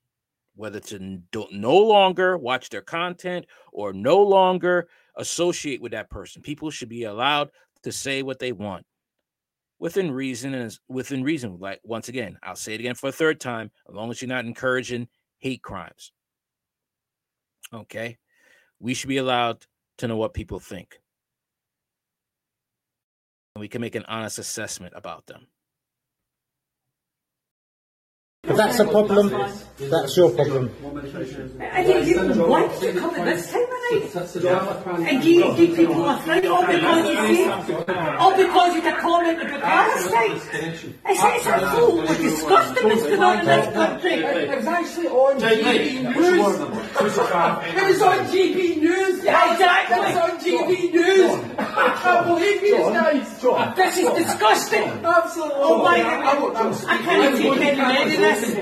whether to no longer watch their content or no longer associate with that person. People should be allowed to say what they want within reason and within reason. Like once again, I'll say it again for a third time, as long as you're not encouraging hate crimes. Okay. We should be allowed to know what people think. And we can make an honest assessment about them. If that's a problem, that's your problem. I didn't even want to this time of night. And give, give people a fright all because you say, all because you a comment about Palestine. It's, it's absolutely disgusting what's going on in this country. It was actually on GB News. It was on GB News. Exactly. It was on GB News. I can't believe these guys. This is disgusting. Absolutely. Oh my God. I can't take any of this.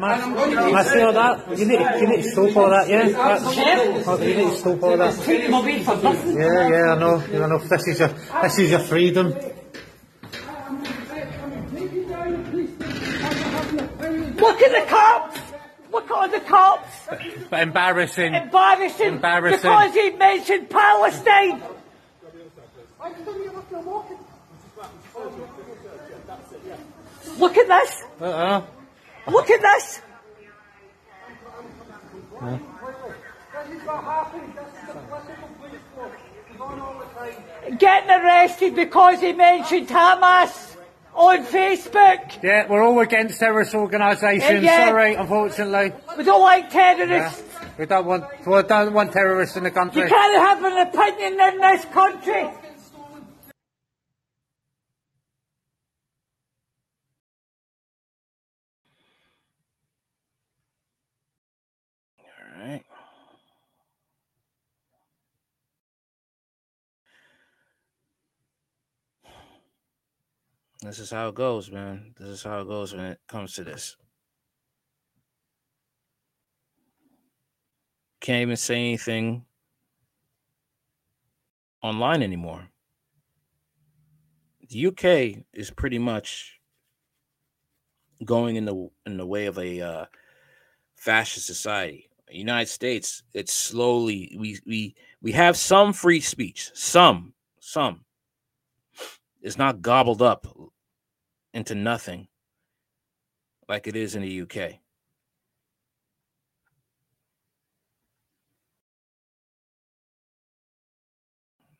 I see all that. You need, to, you need to stop all that, yeah? That's, oh, you need to stop all that. Yeah, yeah, I know. I know. This is your, this is your freedom. Look at the cops! Look at the cops! But embarrassing. Embarrassing. Embarrassing. Because he mentioned Palestine. Look at this. Uh-uh. Look at this. Yeah. Getting arrested because he mentioned Hamas on Facebook. Yeah, we're all against terrorist organisations. Yeah. Sorry, unfortunately. We don't like terrorists. Yeah. We don't want we don't want terrorists in the country. You can't have an opinion in this country. All right. This is how it goes, man. This is how it goes when it comes to this. Can't even say anything online anymore. The UK is pretty much going in the in the way of a uh, fascist society. United States, it's slowly we we we have some free speech, some, some. It's not gobbled up into nothing like it is in the UK.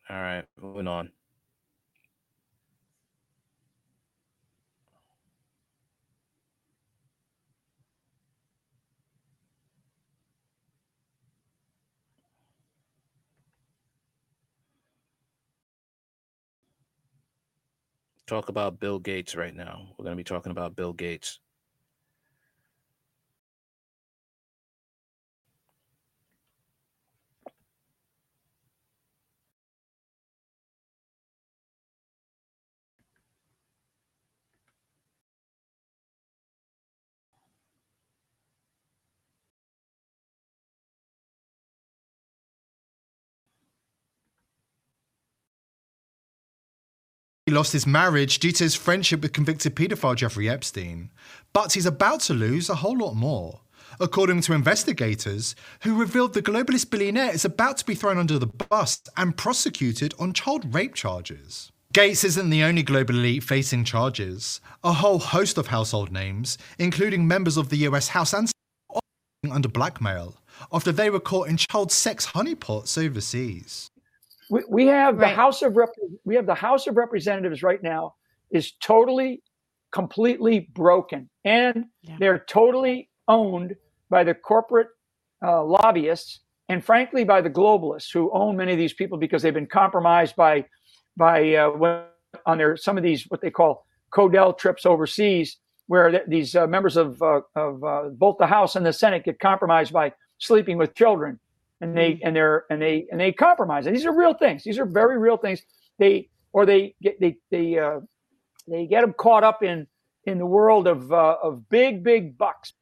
All right, moving on. Talk about Bill Gates right now. We're going to be talking about Bill Gates. He lost his marriage due to his friendship with convicted paedophile Jeffrey Epstein, but he's about to lose a whole lot more. According to investigators, who revealed the globalist billionaire is about to be thrown under the bus and prosecuted on child rape charges. Gates isn't the only global elite facing charges. A whole host of household names, including members of the US House and Senate, are under blackmail after they were caught in child sex honeypots overseas. We, we have right. the House of Rep- we have the House of Representatives right now is totally, completely broken, and yeah. they're totally owned by the corporate uh, lobbyists and, frankly, by the globalists who own many of these people because they've been compromised by by uh, on their some of these what they call Codel trips overseas, where th- these uh, members of uh, of uh, both the House and the Senate get compromised by sleeping with children and they mm-hmm. and they're and they and they compromise. And these are real things. These are very real things. They or they get they they uh, they get them caught up in in the world of uh, of big big bucks.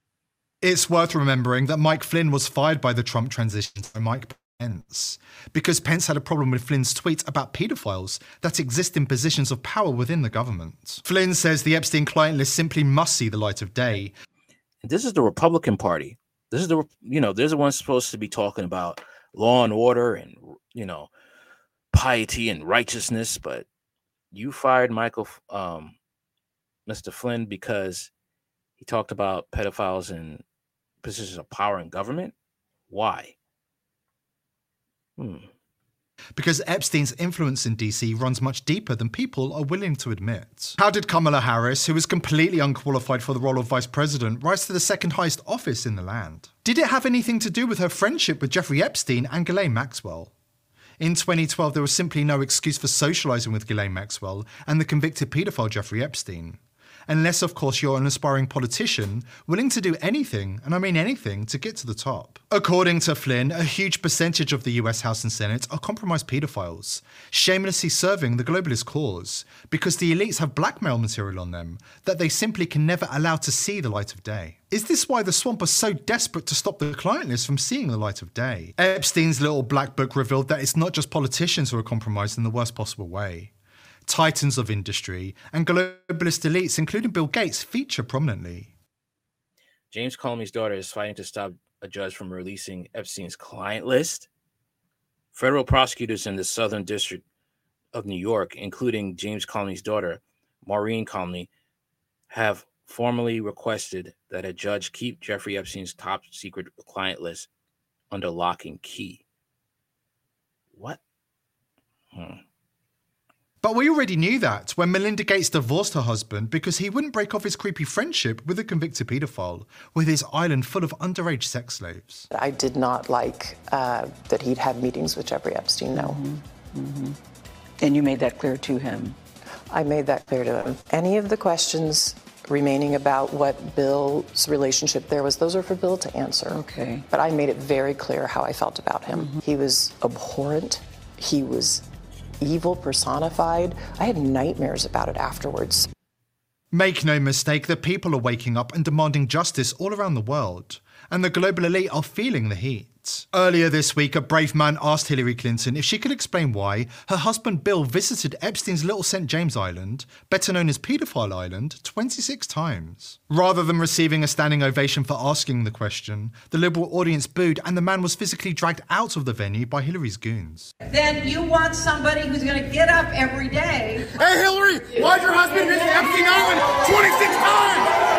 It's worth remembering that Mike Flynn was fired by the Trump transition by Mike Pence because Pence had a problem with Flynn's tweet about paedophiles that exist in positions of power within the government. Flynn says the Epstein client list simply must see the light of day. This is the Republican Party this is the you know, there's the one supposed to be talking about law and order and you know piety and righteousness, but you fired Michael, um, Mr. Flynn, because he talked about pedophiles in positions of power in government. Why? Hmm. Because Epstein's influence in DC runs much deeper than people are willing to admit. How did Kamala Harris, who was completely unqualified for the role of vice president, rise to the second highest office in the land? Did it have anything to do with her friendship with Jeffrey Epstein and Ghislaine Maxwell? In 2012, there was simply no excuse for socializing with Ghislaine Maxwell and the convicted paedophile Jeffrey Epstein unless, of course, you're an aspiring politician willing to do anything, and I mean anything, to get to the top. According to Flynn, a huge percentage of the US House and Senate are compromised paedophiles, shamelessly serving the globalist cause, because the elites have blackmail material on them that they simply can never allow to see the light of day. Is this why the swamp are so desperate to stop the client list from seeing the light of day? Epstein's little black book revealed that it's not just politicians who are compromised in the worst possible way titans of industry, and globalist elites, including Bill Gates, feature prominently. James Comey's daughter is fighting to stop a judge from releasing Epstein's client list. Federal prosecutors in the Southern District of New York, including James Comey's daughter, Maureen Comey, have formally requested that a judge keep Jeffrey Epstein's top secret client list under lock and key. What? Hmm. But we already knew that when Melinda Gates divorced her husband because he wouldn't break off his creepy friendship with a convicted paedophile with his island full of underage sex slaves. I did not like uh, that he'd had meetings with Jeffrey Epstein, no. Mm-hmm. Mm-hmm. And you made that clear to him? I made that clear to him. Any of the questions remaining about what Bill's relationship there was, those are for Bill to answer. Okay. But I made it very clear how I felt about him. Mm-hmm. He was abhorrent. He was evil personified. I had nightmares about it afterwards. Make no mistake, the people are waking up and demanding justice all around the world, and the global elite are feeling the heat. Earlier this week, a brave man asked Hillary Clinton if she could explain why her husband Bill visited Epstein's Little St. James Island, better known as Pedophile Island, 26 times. Rather than receiving a standing ovation for asking the question, the liberal audience booed and the man was physically dragged out of the venue by Hillary's goons. Then you want somebody who's going to get up every day. Hey, Hillary, why'd your husband visit Epstein Island 26 times?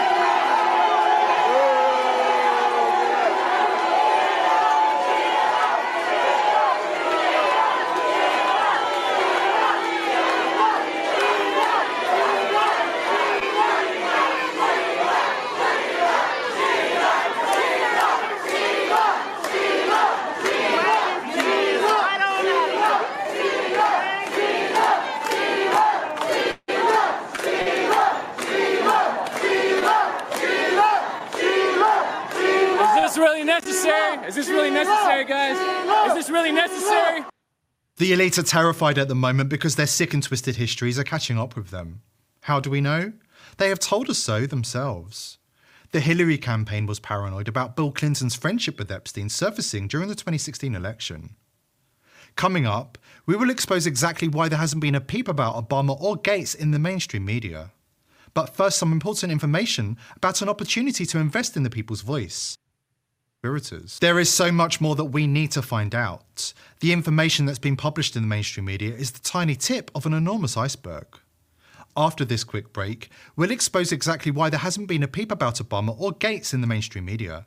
Is this really necessary, guys? Is this really necessary? The elite are terrified at the moment because their sick and twisted histories are catching up with them. How do we know? They have told us so themselves. The Hillary campaign was paranoid about Bill Clinton's friendship with Epstein surfacing during the 2016 election. Coming up, we will expose exactly why there hasn't been a peep about Obama or Gates in the mainstream media. But first, some important information about an opportunity to invest in the people's voice. There is so much more that we need to find out. The information that's been published in the mainstream media is the tiny tip of an enormous iceberg. After this quick break, we'll expose exactly why there hasn't been a peep about Obama or Gates in the mainstream media.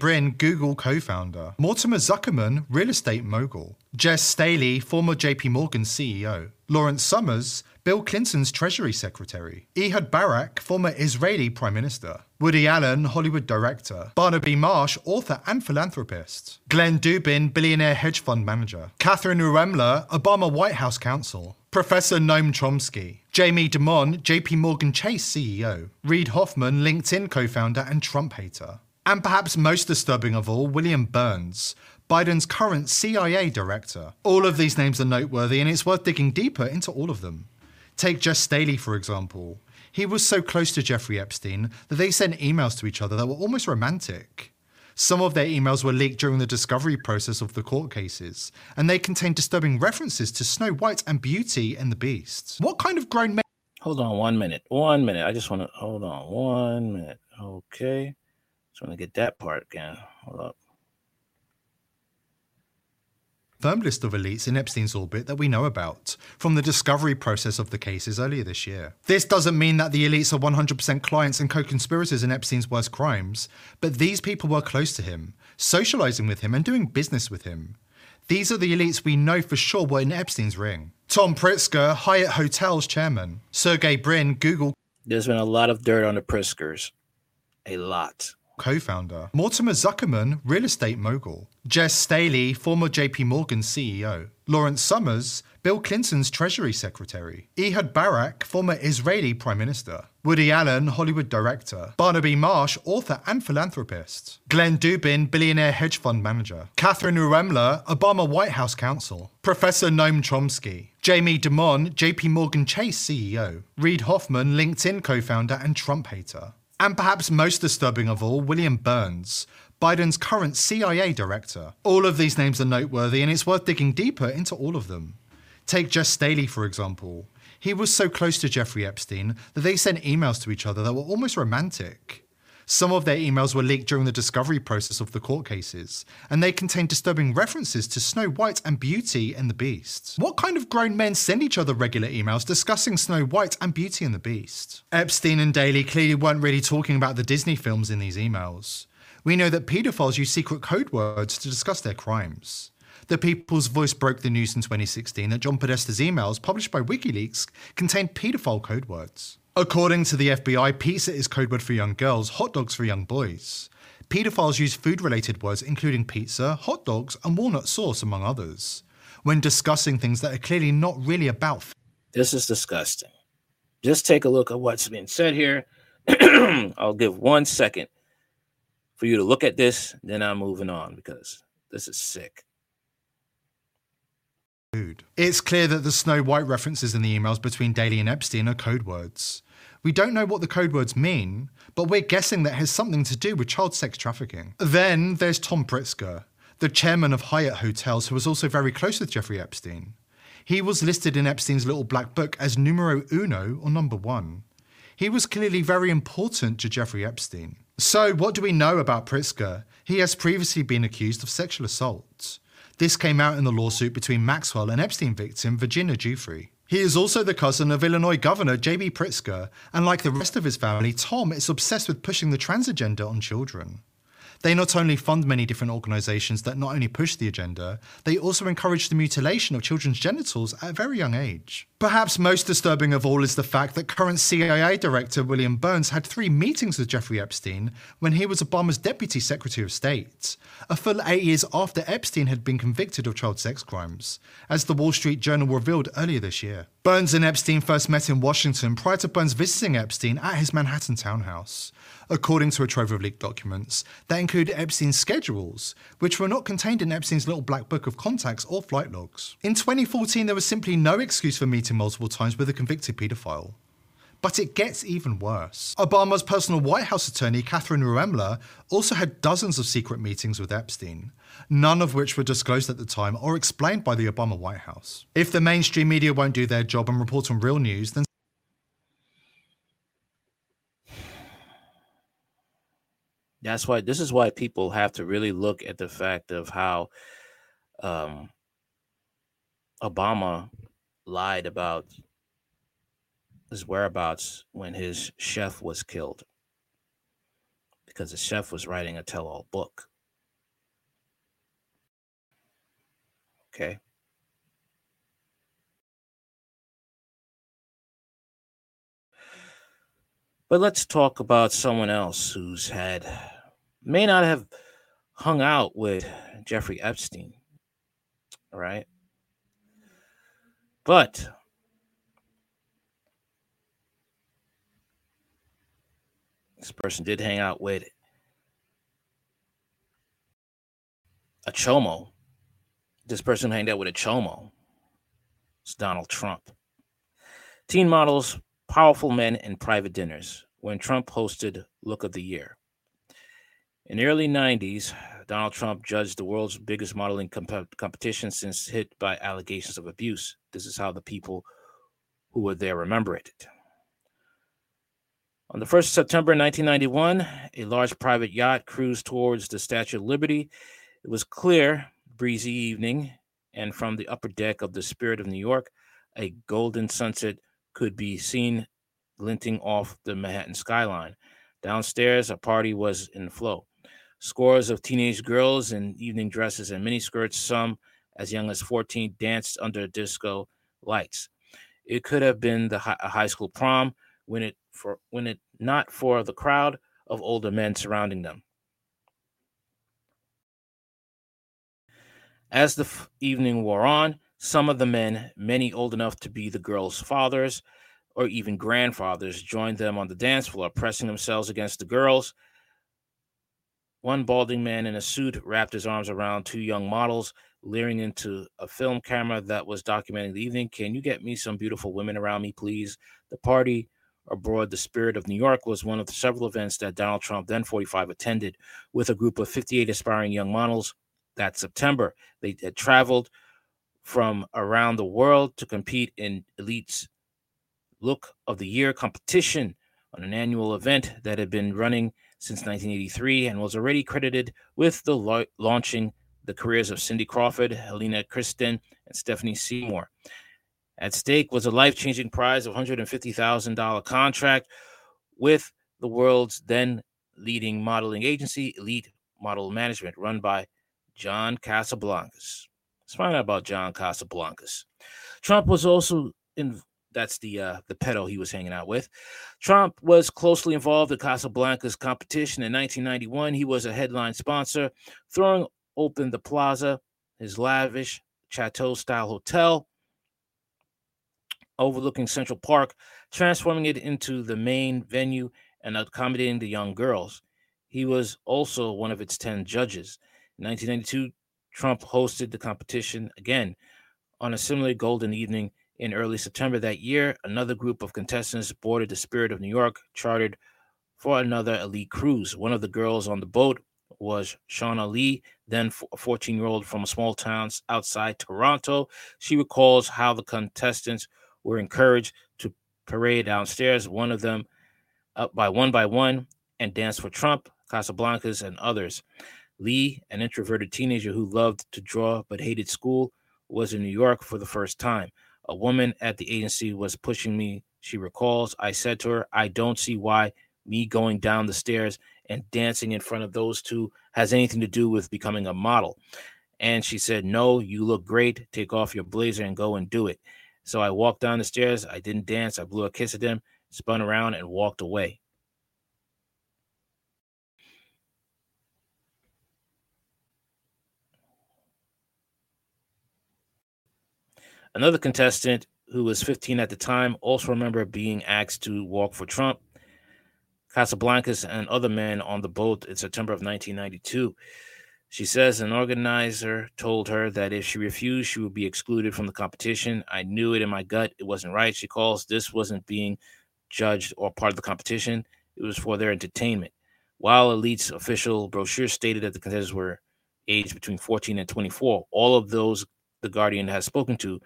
Brin, Google co-founder, Mortimer Zuckerman, real estate mogul, Jes Staley, former JP Morgan CEO, Lawrence Summers, Bill Clinton's Treasury Secretary, Ehud Barak, former Israeli Prime Minister, Woody Allen, Hollywood director, Barnaby Marsh, author and philanthropist, Glenn Dubin, billionaire hedge fund manager, Catherine Ruemmler, Obama White House counsel, Professor Noam Chomsky, Jamie Dimon, JP Morgan Chase CEO, Reid Hoffman, LinkedIn co-founder and Trump hater, and perhaps most disturbing of all, William Burns, Biden's current CIA director. All of these names are noteworthy, and it's worth digging deeper into all of them. Take Jes Staley, for example. He was so close to Jeffrey Epstein that they sent emails to each other that were almost romantic. Some of their emails were leaked during the discovery process of the court cases, and they contained disturbing references to Snow White and Beauty and the Beast. What kind of grown men? Hold on one minute. One minute. I just want to hold on one minute. Okay. Just want to get that part again. Hold up. Firm list of elites in Epstein's orbit that we know about from the discovery process of the cases earlier this year. This doesn't mean that the elites are 100% clients and co conspirators in Epstein's worst crimes, but these people were close to him, socializing with him, and doing business with him. These are the elites we know for sure were in Epstein's ring. Tom Pritzker, Hyatt Hotels chairman, Sergey Brin, Google. There's been a lot of dirt on the Pritzkers. A lot co founder, Mortimer Zuckerman, real estate mogul, Jes Staley, former JP Morgan CEO, Lawrence Summers, Bill Clinton's Treasury Secretary, Ehud Barak, former Israeli Prime Minister, Woody Allen, Hollywood director, Barnaby Marsh, author and philanthropist, Glenn Dubin, billionaire hedge fund manager, Catherine Ruemmler, Obama White House counsel, Professor Noam Chomsky, Jamie Dimon, JP Morgan Chase CEO, Reid Hoffman, LinkedIn co founder and Trump hater, and perhaps most disturbing of all, William Burns, Biden's current CIA director. All of these names are noteworthy, and it's worth digging deeper into all of them. Take Jes Staley, for example. He was so close to Jeffrey Epstein that they sent emails to each other that were almost romantic. Some of their emails were leaked during the discovery process of the court cases, and they contained disturbing references to Snow White and Beauty and the Beast. What kind of grown men send each other regular emails discussing Snow White and Beauty and the Beast? Epstein and Daly clearly weren't really talking about the Disney films in these emails. We know that paedophiles use secret code words to discuss their crimes. The People's Voice broke the news in 2016 that John Podesta's emails, published by WikiLeaks, contained paedophile code words. According to the FBI, pizza is code word for young girls, hot dogs for young boys. Pedophiles use food related words including pizza, hot dogs, and walnut sauce, among others, when discussing things that are clearly not really about. This is disgusting. Just take a look at what's being said here. I'll give one second for you to look at this, then I'm moving on because this is sick. It's clear that the Snow White references in the emails between Daley and Epstein are code words. We don't know what the code words mean, but we're guessing that has something to do with child sex trafficking. Then there's Tom Pritzker, the chairman of Hyatt Hotels, who was also very close with Jeffrey Epstein. He was listed in Epstein's little black book as numero uno, or number one. He was clearly very important to Jeffrey Epstein. So, what do we know about Pritzker? He has previously been accused of sexual assault. This came out in the lawsuit between Maxwell and Epstein victim Virginia Giuffre. He is also the cousin of Illinois Governor J.B. Pritzker, and like the rest of his family, Tom is obsessed with pushing the trans agenda on children. They not only fund many different organizations that not only push the agenda, they also encourage the mutilation of children's genitals at a very young age. Perhaps most disturbing of all is the fact that current CIA Director William Burns had three meetings with Jeffrey Epstein when he was Obama's Deputy Secretary of State, a full eight years after Epstein had been convicted of child sex crimes, as the Wall Street Journal revealed earlier this year. Burns and Epstein first met in Washington prior to Burns visiting Epstein at his Manhattan townhouse according to a trove of leaked documents that include Epstein's schedules, which were not contained in Epstein's little black book of contacts or flight logs. In 2014, there was simply no excuse for meeting multiple times with a convicted paedophile. But it gets even worse. Obama's personal White House attorney, Catherine Ruemmler, also had dozens of secret meetings with Epstein, none of which were disclosed at the time or explained by the Obama White House. If the mainstream media won't do their job and report on real news, then That's why this is why people have to really look at the fact of how um, Obama lied about his whereabouts when his chef was killed because the chef was writing a tell all book. Okay. But let's talk about someone else who's had may not have hung out with Jeffrey Epstein. right? But this person did hang out with a chomo. This person hanged out with a chomo. It's Donald Trump. Teen models, powerful men, and private dinners when Trump hosted Look of the Year. In the early 90s, Donald Trump judged the world's biggest modeling comp- competition since hit by allegations of abuse. This is how the people who were there remember it. On the 1st of September 1991, a large private yacht cruised towards the Statue of Liberty. It was clear, breezy evening, and from the upper deck of the Spirit of New York, a golden sunset could be seen glinting off the Manhattan skyline. Downstairs, a party was in flow. Scores of teenage girls in evening dresses and miniskirts, some as young as 14, danced under disco lights. It could have been the high, school prom when it for when it not for the crowd of older men surrounding them. As the f- evening wore on, some of the men, many old enough to be the girls' fathers or even grandfathers, joined them on the dance floor, pressing themselves against the girls. One balding man in a suit wrapped his arms around two young models, leering into a film camera that was documenting the evening. Can you get me some beautiful women around me, please? The party abroad, the Spirit of New York, was one of the several events that Donald Trump, then 45, attended with a group of 58 aspiring young models that September. They had traveled from around the world to compete in Elite's Look of the Year competition on an annual event that had been running since 1983 and was already credited with the la- launching the careers of Cindy Crawford, Helena Christensen, and Stephanie Seymour. At stake was a life changing prize of $150,000 contract with the world's then leading modeling agency, Elite Model Management, run by John Casablancas. Let's find out about John Casablancas. Trump was also in that's the uh, the pedo he was hanging out with. Trump was closely involved in Casablanca's competition in 1991. He was a headline sponsor, throwing open the plaza, his lavish chateau-style hotel overlooking Central Park, transforming it into the main venue and accommodating the young girls. He was also one of its 10 judges. In 1992, Trump hosted the competition again on a similar golden evening in early September that year. Another group of contestants boarded the Spirit of New York, chartered for another elite cruise. One of the girls on the boat was Shauna Lee, then a 14 year old from a small town outside Toronto. She recalls how the contestants were encouraged to parade downstairs, one of them up by one by one, and dance for Trump, Casablancas, and others. Lee, an introverted teenager who loved to draw but hated school, was in New York for the first time. A woman at the agency was pushing me, she recalls. I said to her, I don't see why me going down the stairs and dancing in front of those two has anything to do with becoming a model. And she said, No, you look great. Take off your blazer and go and do it. So I walked down the stairs. I didn't dance. I blew a kiss at them, spun around, and walked away. Another contestant who was 15 at the time also remembered being asked to walk for Trump, Casablancas, and other men on the boat in September of 1992. She says an organizer told her that if she refused, she would be excluded from the competition. I knew it in my gut. It wasn't right. She calls this wasn't being judged or part of the competition, it was for their entertainment. While Elite's official brochure stated that the contestants were aged between 14 and 24, all of those the Guardian has spoken to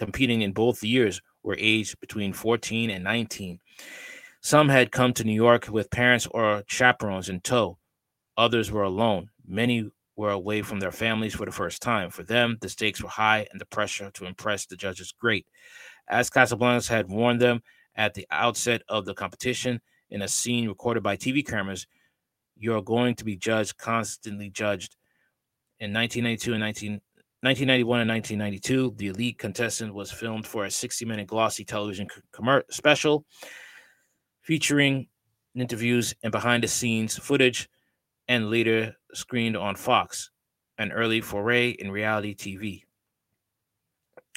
competing in both years were aged between 14 and 19. Some had come to New York with parents or chaperones in tow. Others were alone. Many were away from their families for the first time. For them, the stakes were high and the pressure to impress the judges great. As Casablancas had warned them at the outset of the competition in a scene recorded by TV cameras, you're going to be judged, constantly judged. In 1992 and 19, 1991 and 1992, the elite contestant was filmed for a 60 minute glossy television special featuring interviews and behind the scenes footage and later screened on Fox, an early foray in reality TV.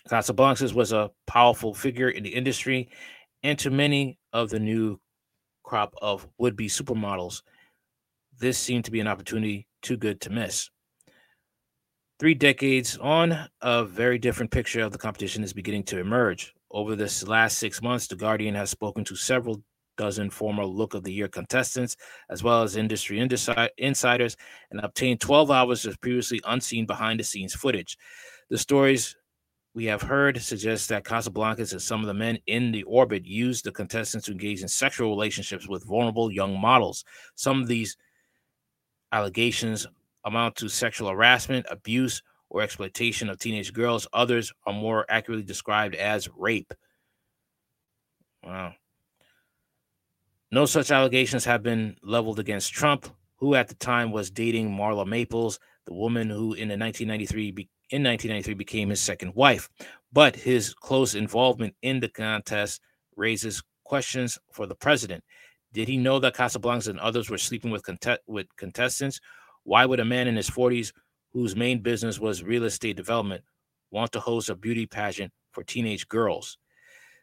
Casablancas was a powerful figure in the industry, and to many of the new crop of would be supermodels, this seemed to be an opportunity too good to miss. Three decades on, a very different picture of the competition is beginning to emerge. Over this last six months, The Guardian has spoken to several dozen former Look of the Year contestants, as well as industry insiders, and obtained 12 hours of previously unseen behind the scenes footage. The stories we have heard suggest that Casablancas and some of the men in the orbit used the contestants to engage in sexual relationships with vulnerable young models. Some of these allegations amount to sexual harassment, abuse, or exploitation of teenage girls. Others are more accurately described as rape. Wow. No such allegations have been leveled against Trump, who at the time was dating Marla Maples, the woman who in the 1993 be- in 1993 became his second wife. But his close involvement in the contest raises questions for the president. Did he know that Casablancas and others were sleeping with with contestants? Why would a man in his 40s, whose main business was real estate development, want to host a beauty pageant for teenage girls?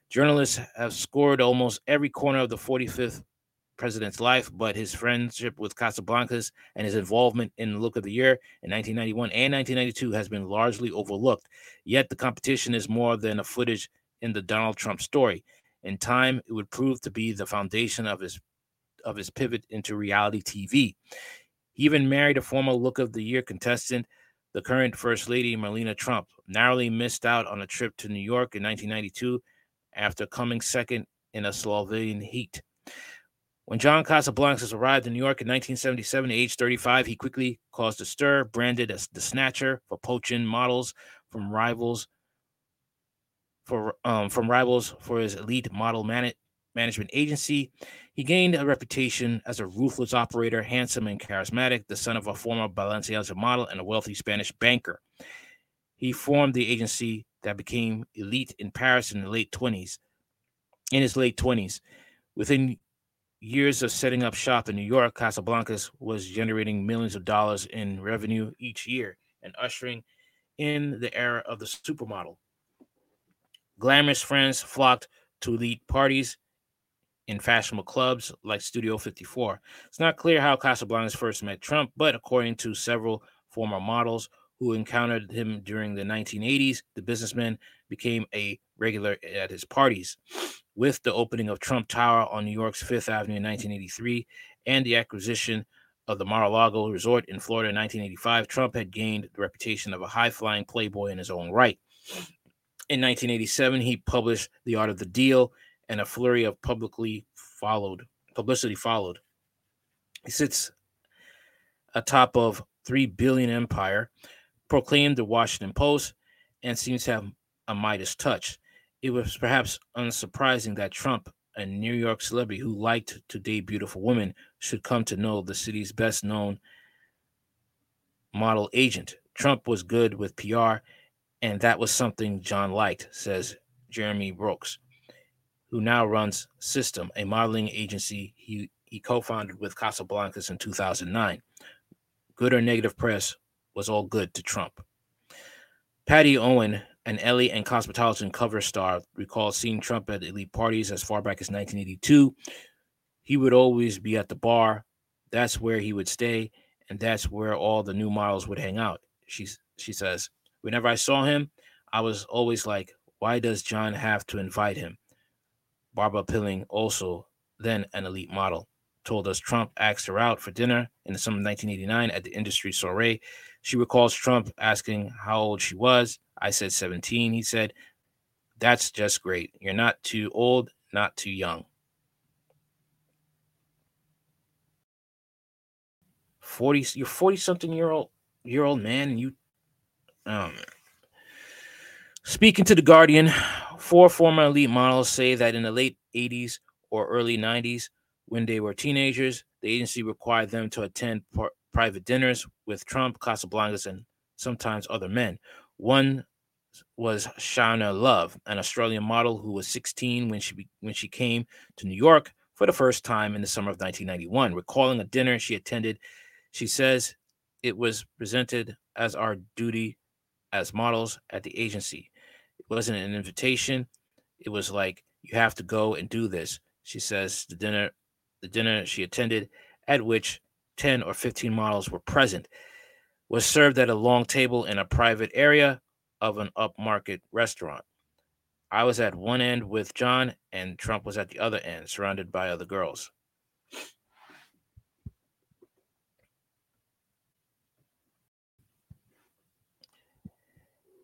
Journalists have scored almost every corner of the 45th president's life, but his friendship with Casablancas and his involvement in the Look of the Year in 1991 and 1992 has been largely overlooked. Yet the competition is more than a footage in the Donald Trump story. In time, it would prove to be the foundation of his of his pivot into reality TV. He even married a former Look of the Year contestant, the current First Lady Melania Trump. Narrowly missed out on a trip to New York in 1992 after coming second in a Slovenian heat. When John Casablancas arrived in New York in 1977, age 35, he quickly caused a stir, branded as the snatcher for poaching models from rivals for um, from rivals for his elite model man- management agency. He gained a reputation as a ruthless operator, handsome and charismatic, the son of a former Balenciaga model and a wealthy Spanish banker. He formed the agency that became elite in Paris in the late 20s. In his late 20s, within years of setting up shop in New York, Casablancas was generating millions of dollars in revenue each year and ushering in the era of the supermodel. Glamorous friends flocked to elite parties in fashionable clubs like Studio 54. It's not clear how Casablancas first met Trump, but according to several former models, who encountered him during the 1980s, the businessman became a regular at his parties. With the opening of Trump Tower on New York's Fifth Avenue in 1983 and the acquisition of the Mar-a-Lago Resort in Florida in 1985, Trump had gained the reputation of a high-flying playboy in his own right. In 1987, he published The Art of the Deal, and a flurry of publicly followed publicity followed. He sits atop of three billion empire, proclaimed the Washington Post and seems to have a Midas touch. It was perhaps unsurprising that Trump, a New York celebrity who liked to date beautiful women, should come to know the city's best known model agent. Trump was good with PR, and that was something John liked, says Jeremy Brooks, who now runs System, a modeling agency he, he co founded with Casablancas in 2009. Good or negative press was all good to Trump. Patty Owen, an Elle and Cosmopolitan cover star, recalls seeing Trump at elite parties as far back as 1982. He would always be at the bar. That's where he would stay, and that's where all the new models would hang out. She, she says, Whenever I saw him, I was always like, why does John have to invite him? Barbara Pilling, also then an elite model, told us Trump asked her out for dinner in the summer of 1989 at the industry soiree. She recalls Trump asking how old she was. I said 17. He said, That's just great. You're not too old, not too young. 40 you're 40 something year old year old man and you um speaking to the guardian four former elite models say that in the late 80s or early 90s when they were teenagers the agency required them to attend par- private dinners with Trump, Casablancas, and sometimes other men. One was Shauna Love, an Australian model who was 16 when she when she came to New York for the first time in the summer of 1991. Recalling a dinner she attended, she says it was presented as our duty as models at the agency. Wasn't an invitation. It was like you have to go and do this. She says the dinner the dinner she attended at which 10 or 15 models were present, was served at a long table in a private area of an upmarket restaurant. I was at one end with John, and Trump was at the other end, surrounded by other girls.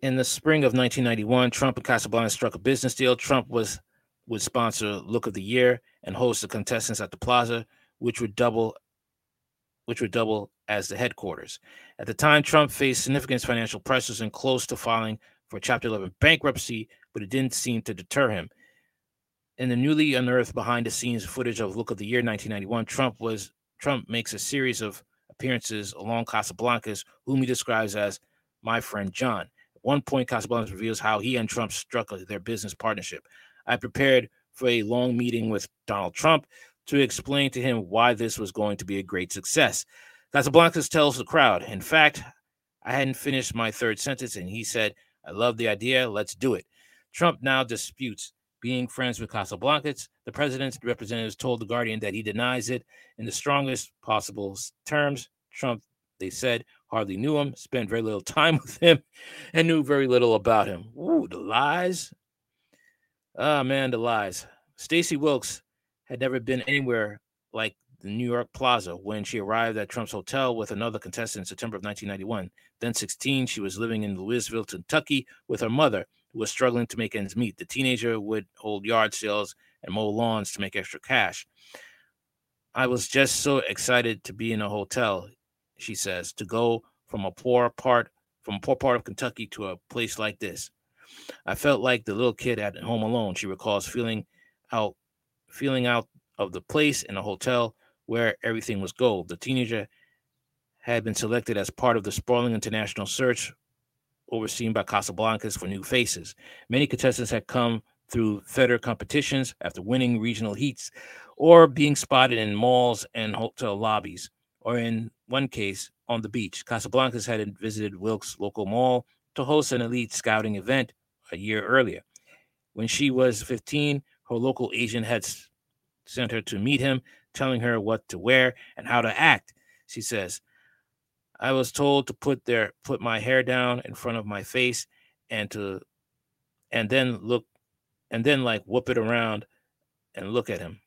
In the spring of 1991, Trump and Casablanca struck a business deal. Trump was would sponsor Look of the Year and host the contestants at the Plaza, which would double which would double as the headquarters. At the time, Trump faced significant financial pressures and close to filing for Chapter 11 bankruptcy, but it didn't seem to deter him. In the newly unearthed behind-the-scenes footage of Look of the Year 1991, Trump was Trump makes a series of appearances along Casablancas, whom he describes as my friend John. One point, Casablancas reveals how he and Trump struck their business partnership. I prepared for a long meeting with Donald Trump to explain to him why this was going to be a great success. Casablancas tells the crowd, in fact, I hadn't finished my third sentence, and he said, I love the idea, let's do it. Trump now disputes being friends with Casablancas. The president's representatives told The Guardian that he denies it in the strongest possible terms. Trump, they said, hardly knew him, spent very little time with him, and knew very little about him. Ooh, the lies. Ah, oh, man, the lies. Stacy Wilkes had never been anywhere like the New York Plaza when she arrived at Trump's hotel with another contestant in September of 1991. Then 16, she was living in Louisville, Kentucky with her mother, who was struggling to make ends meet. The teenager would hold yard sales and mow lawns to make extra cash. I was just so excited to be in a hotel, she says, to go from a poor part from a poor part of Kentucky to a place like this. I felt like the little kid at home alone. She recalls feeling out feeling out of the place in a hotel where everything was gold. The teenager had been selected as part of the sprawling international search overseen by Casablancas for new faces. Many contestants had come through federal competitions after winning regional heats or being spotted in malls and hotel lobbies, or in one case, on the beach. Casablancas had visited Wilkes' local mall to host an elite scouting event a year earlier. When she was 15, her local agent had sent her to meet him, telling her what to wear and how to act. She says, I was told to put their put my hair down in front of my face and to and then look and then like whoop it around and look at him.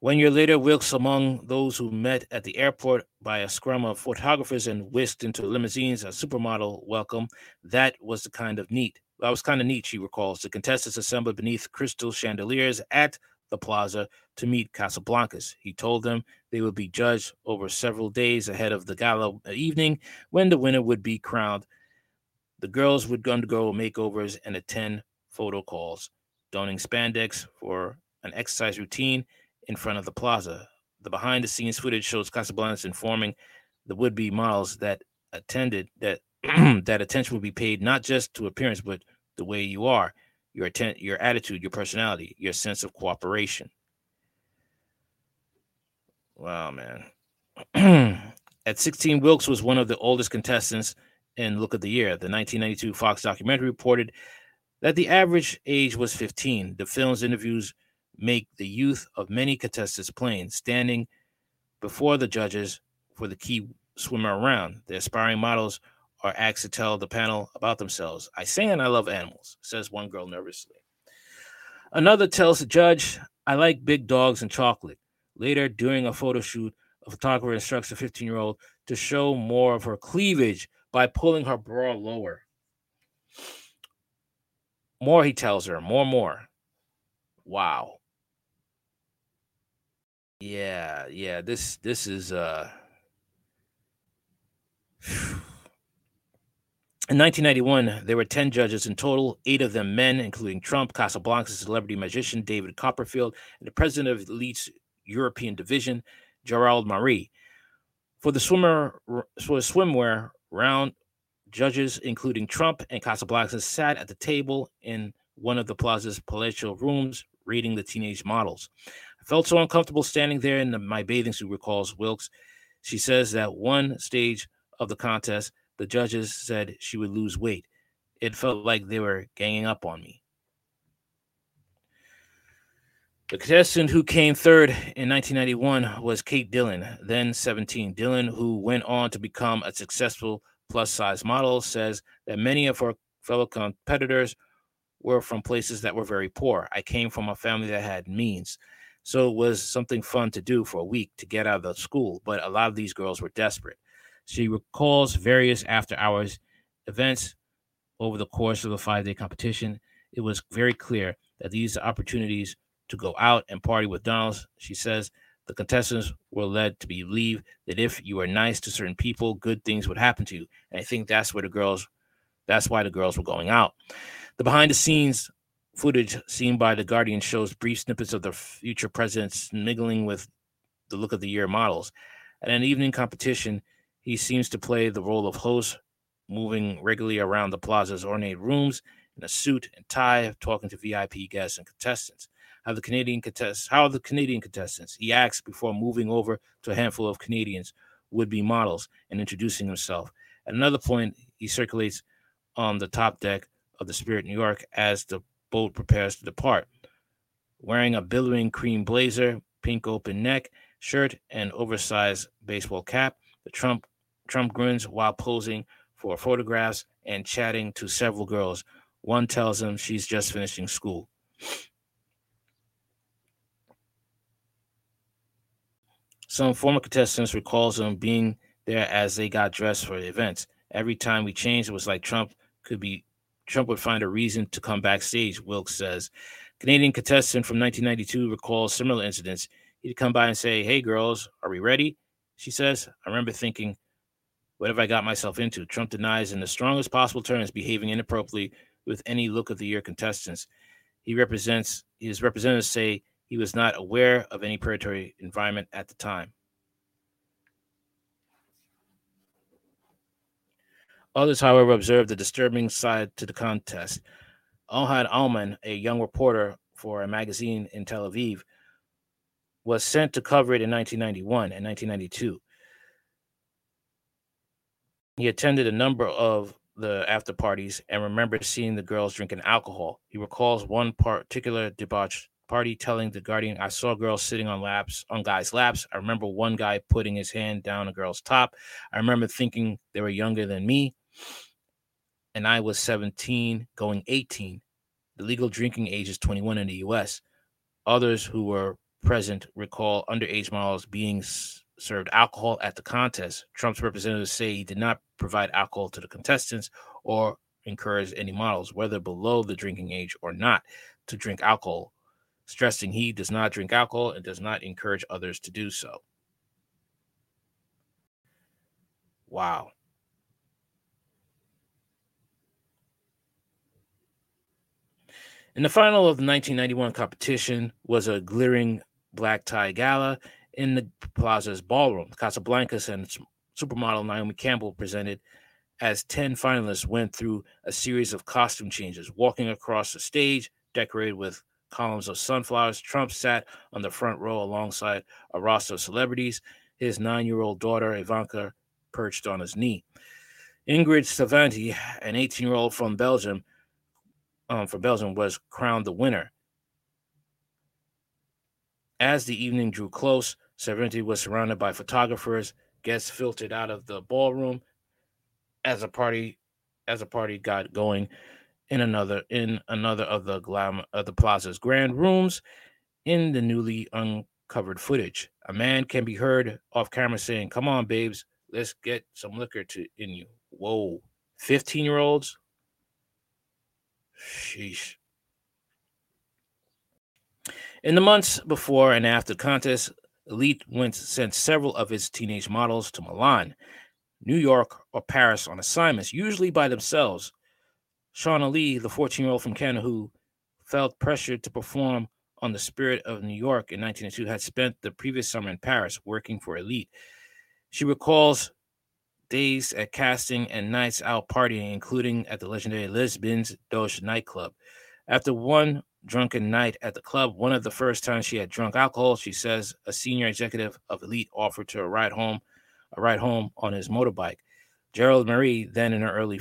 One year later, Wilkes among those who met at the airport by a scrum of photographers and whisked into limousines, a supermodel welcome. That was the kind of neat. That was kind of neat, she recalls. The contestants assembled beneath crystal chandeliers at the plaza to meet Casablancas. He told them they would be judged over several days ahead of the gala evening when the winner would be crowned. The girls would undergo makeovers and attend photo calls, donning spandex for an exercise routine in front of the plaza. The behind the scenes footage shows Casablancas informing the would be models that attended that that attention will be paid not just to appearance but the way you are your atten- your attitude, your personality, your sense of cooperation. Wow, man. At 16, Wilkes was one of the oldest contestants in Look of the Year. The 1992 Fox documentary reported that the average age was 15. The film's interviews make the youth of many contestants plain, standing before the judges for the key swimmer around. The aspiring models are asked to tell the panel about themselves. I say and I love animals, says one girl nervously. Another tells the judge, I like big dogs and chocolate. Later, during a photo shoot, a photographer instructs a 15 year old to show more of her cleavage by pulling her bra lower. More, he tells her, more, more. Wow. Yeah, yeah, this this is uh In 1991, there were 10 judges in total, eight of them men, including Trump, Casablanca's celebrity magician David Copperfield, and the president of Elite's European division, Gerald Marie. For the swimmer, for the swimwear round, judges, including Trump and Casablanca, sat at the table in one of the plaza's palatial rooms, reading the teenage models. Felt so uncomfortable standing there in the, my bathing suit, recalls Wilkes. She says that one stage of the contest, the judges said she would lose weight. It felt like they were ganging up on me. The contestant who came third in 1991 was Kate Dillon, then 17. Dillon, who went on to become a successful plus size model, says that many of her fellow competitors were from places that were very poor. I came from a family that had means. So it was something fun to do for a week to get out of the school, but a lot of these girls were desperate. She recalls various after hours events over the course of the five day competition. It was very clear that these opportunities to go out and party with Donald, she says, The contestants were led to believe that if you were nice to certain people, good things would happen to you. And I think that's where the girls, that's why the girls were going out. The behind the scenes footage seen by The Guardian shows brief snippets of the future presidents mingling with the look of the year models. At an evening competition, he seems to play the role of host, moving regularly around the plaza's ornate rooms in a suit and tie, talking to VIP guests and contestants. How the Canadian contest how are the Canadian contestants? He asks before moving over to a handful of Canadians would be models and introducing himself. At another point, he circulates on the top deck of the Spirit New York as the boat prepares to depart. Wearing a billowing cream blazer, pink open neck, shirt, and oversized baseball cap, the Trump Trump grins while posing for photographs and chatting to several girls. One tells him she's just finishing school. Some former contestants recalls him being there as they got dressed for the events. Every time we changed, it was like Trump could be Trump would find a reason to come backstage, Wilkes says. Canadian contestant from 1992 recalls similar incidents. He'd come by and say, Hey, girls, are we ready? She says, I remember thinking, What have I got myself into? Trump denies in the strongest possible terms behaving inappropriately with any look of the year contestants. He represents, his representatives say he was not aware of any predatory environment at the time. Others, however, observed a disturbing side to the contest. Ohad Alman, a young reporter for a magazine in Tel Aviv, was sent to cover it in 1991 and 1992. He attended a number of the after parties and remembers seeing the girls drinking alcohol. He recalls one particular debauch party telling the Guardian, I saw girls sitting on laps, on guys' laps. I remember one guy putting his hand down a girl's top. I remember thinking they were younger than me and I was 17, going 18. The legal drinking age is 21 in the US. Others who were present recall underage models being served alcohol at the contest. Trump's representatives say he did not provide alcohol to the contestants or encourage any models, whether below the drinking age or not, to drink alcohol, stressing he does not drink alcohol and does not encourage others to do so. Wow. In the final of the 1991 competition was a glittering black tie gala in the Plaza's ballroom. Casablancas and supermodel Naomi Campbell presented as 10 finalists went through a series of costume changes, walking across the stage decorated with columns of sunflowers. Trump sat on the front row alongside a roster of celebrities. His nine year old daughter, Ivanka, perched on his knee. Ingrid Seynhaeve, an 18 year old from Belgium, um, for Belgium was crowned the winner. As the evening drew close, Serenity was surrounded by photographers. Guests filtered out of the ballroom as a party as a party got going in another in another of the glam of the plaza's grand rooms in the newly uncovered footage. A man can be heard off camera saying, Come on, babes, let's get some liquor to in you. Whoa. 15 year olds Sheesh. In the months before and after the contest, Elite went sent several of its teenage models to Milan, New York, or Paris on assignments, usually by themselves. Shauna Lee, the 14 year old from Canada who felt pressured to perform on the Spirit of New York in 1902, had spent the previous summer in Paris working for Elite. She recalls days at casting and nights out partying, including at the legendary Lisbon's Doge nightclub. After one drunken night at the club, one of the first times she had drunk alcohol, she says a senior executive of Elite offered to a ride home, a ride home on his motorbike. Gerald Marie, then in her early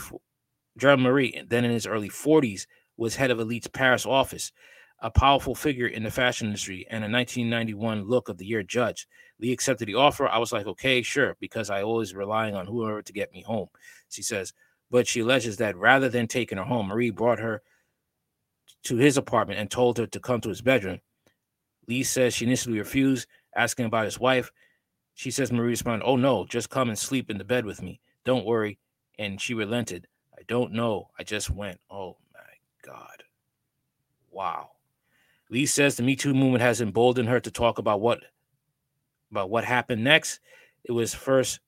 Gerald Marie, then in his early 40s, was head of Elite's Paris office, a powerful figure in the fashion industry and a 1991 Look of the Year judge. Lee accepted the offer. I was like, okay, sure, because I always relying on whoever to get me home. She says, but she alleges that rather than taking her home, Marie brought her to his apartment and told her to come to his bedroom. Lee says she initially refused, asking about his wife. She says Marie responded, Oh no, just come and sleep in the bed with me. Don't worry. And she relented. I don't know. I just went. Oh my God. Wow. Lee says the Me Too movement has emboldened her to talk about what about what happened next. It was first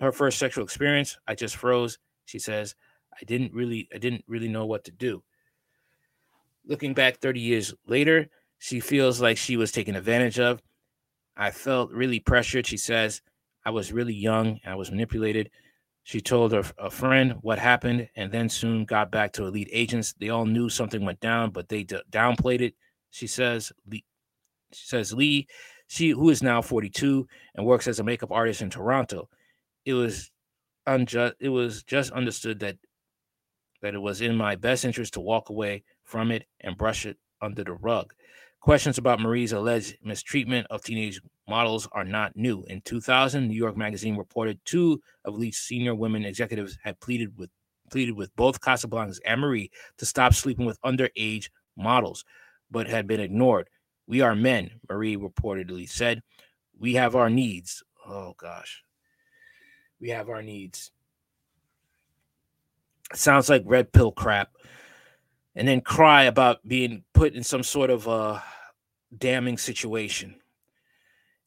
her first sexual experience. I just froze. She says, I didn't really I didn't really know what to do. Looking back 30 years later, she feels like she was taken advantage of. I felt really pressured. She says, I was really young. I was manipulated. She told her a friend what happened and then soon got back to elite agents. They all knew something went down, but they d- downplayed it. She says, Lee, she says, Lee, she who is now 42 and works as a makeup artist in Toronto. It was unjust. It was just understood that that it was in my best interest to walk away from it and brush it under the rug. Questions about Marie's alleged mistreatment of teenage models are not new. In 2000, New York Magazine reported two of Lee's senior women executives had pleaded with pleaded with both Casablancas and Marie to stop sleeping with underage models, but had been ignored. We are men, Marie reportedly said. We have our needs. Oh gosh. We have our needs. sounds like red pill crap and then cry about being put in some sort of uh, damning situation.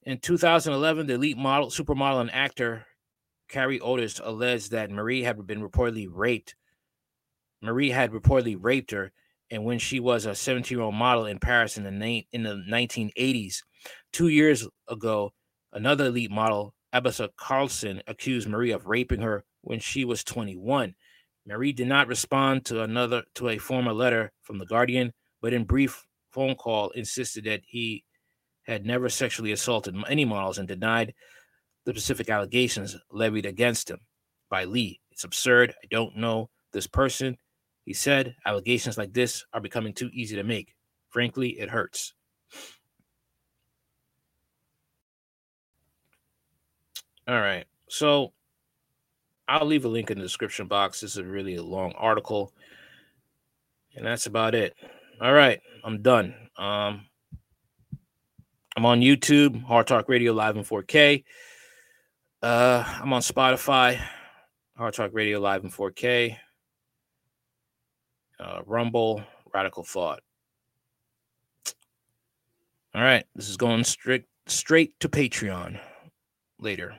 In 2011, the elite model, supermodel, and actor Carré Otis alleged that Marie had been reportedly raped. Marie had reportedly raped her, and when she was a 17-year-old model in Paris in the na- in the 1980s, two years ago, another elite model, Ebba Karlsson, accused Marie of raping her when she was 21. Marie did not respond to another to a former letter from the Guardian, but in brief phone call insisted that he had never sexually assaulted any models and denied the specific allegations levied against him by Lee. It's absurd. I don't know this person. He said allegations like this are becoming too easy to make. Frankly, it hurts. All right. So I'll leave a link in the description box. This is a really a long article. And that's about it. All right, I'm done. Um, I'm on YouTube, Hard Talk Radio live in 4K. Uh, I'm on Spotify, Hard Talk Radio live in 4K. Uh, Rumble, Radical Thought. All right, this is going straight straight to Patreon later.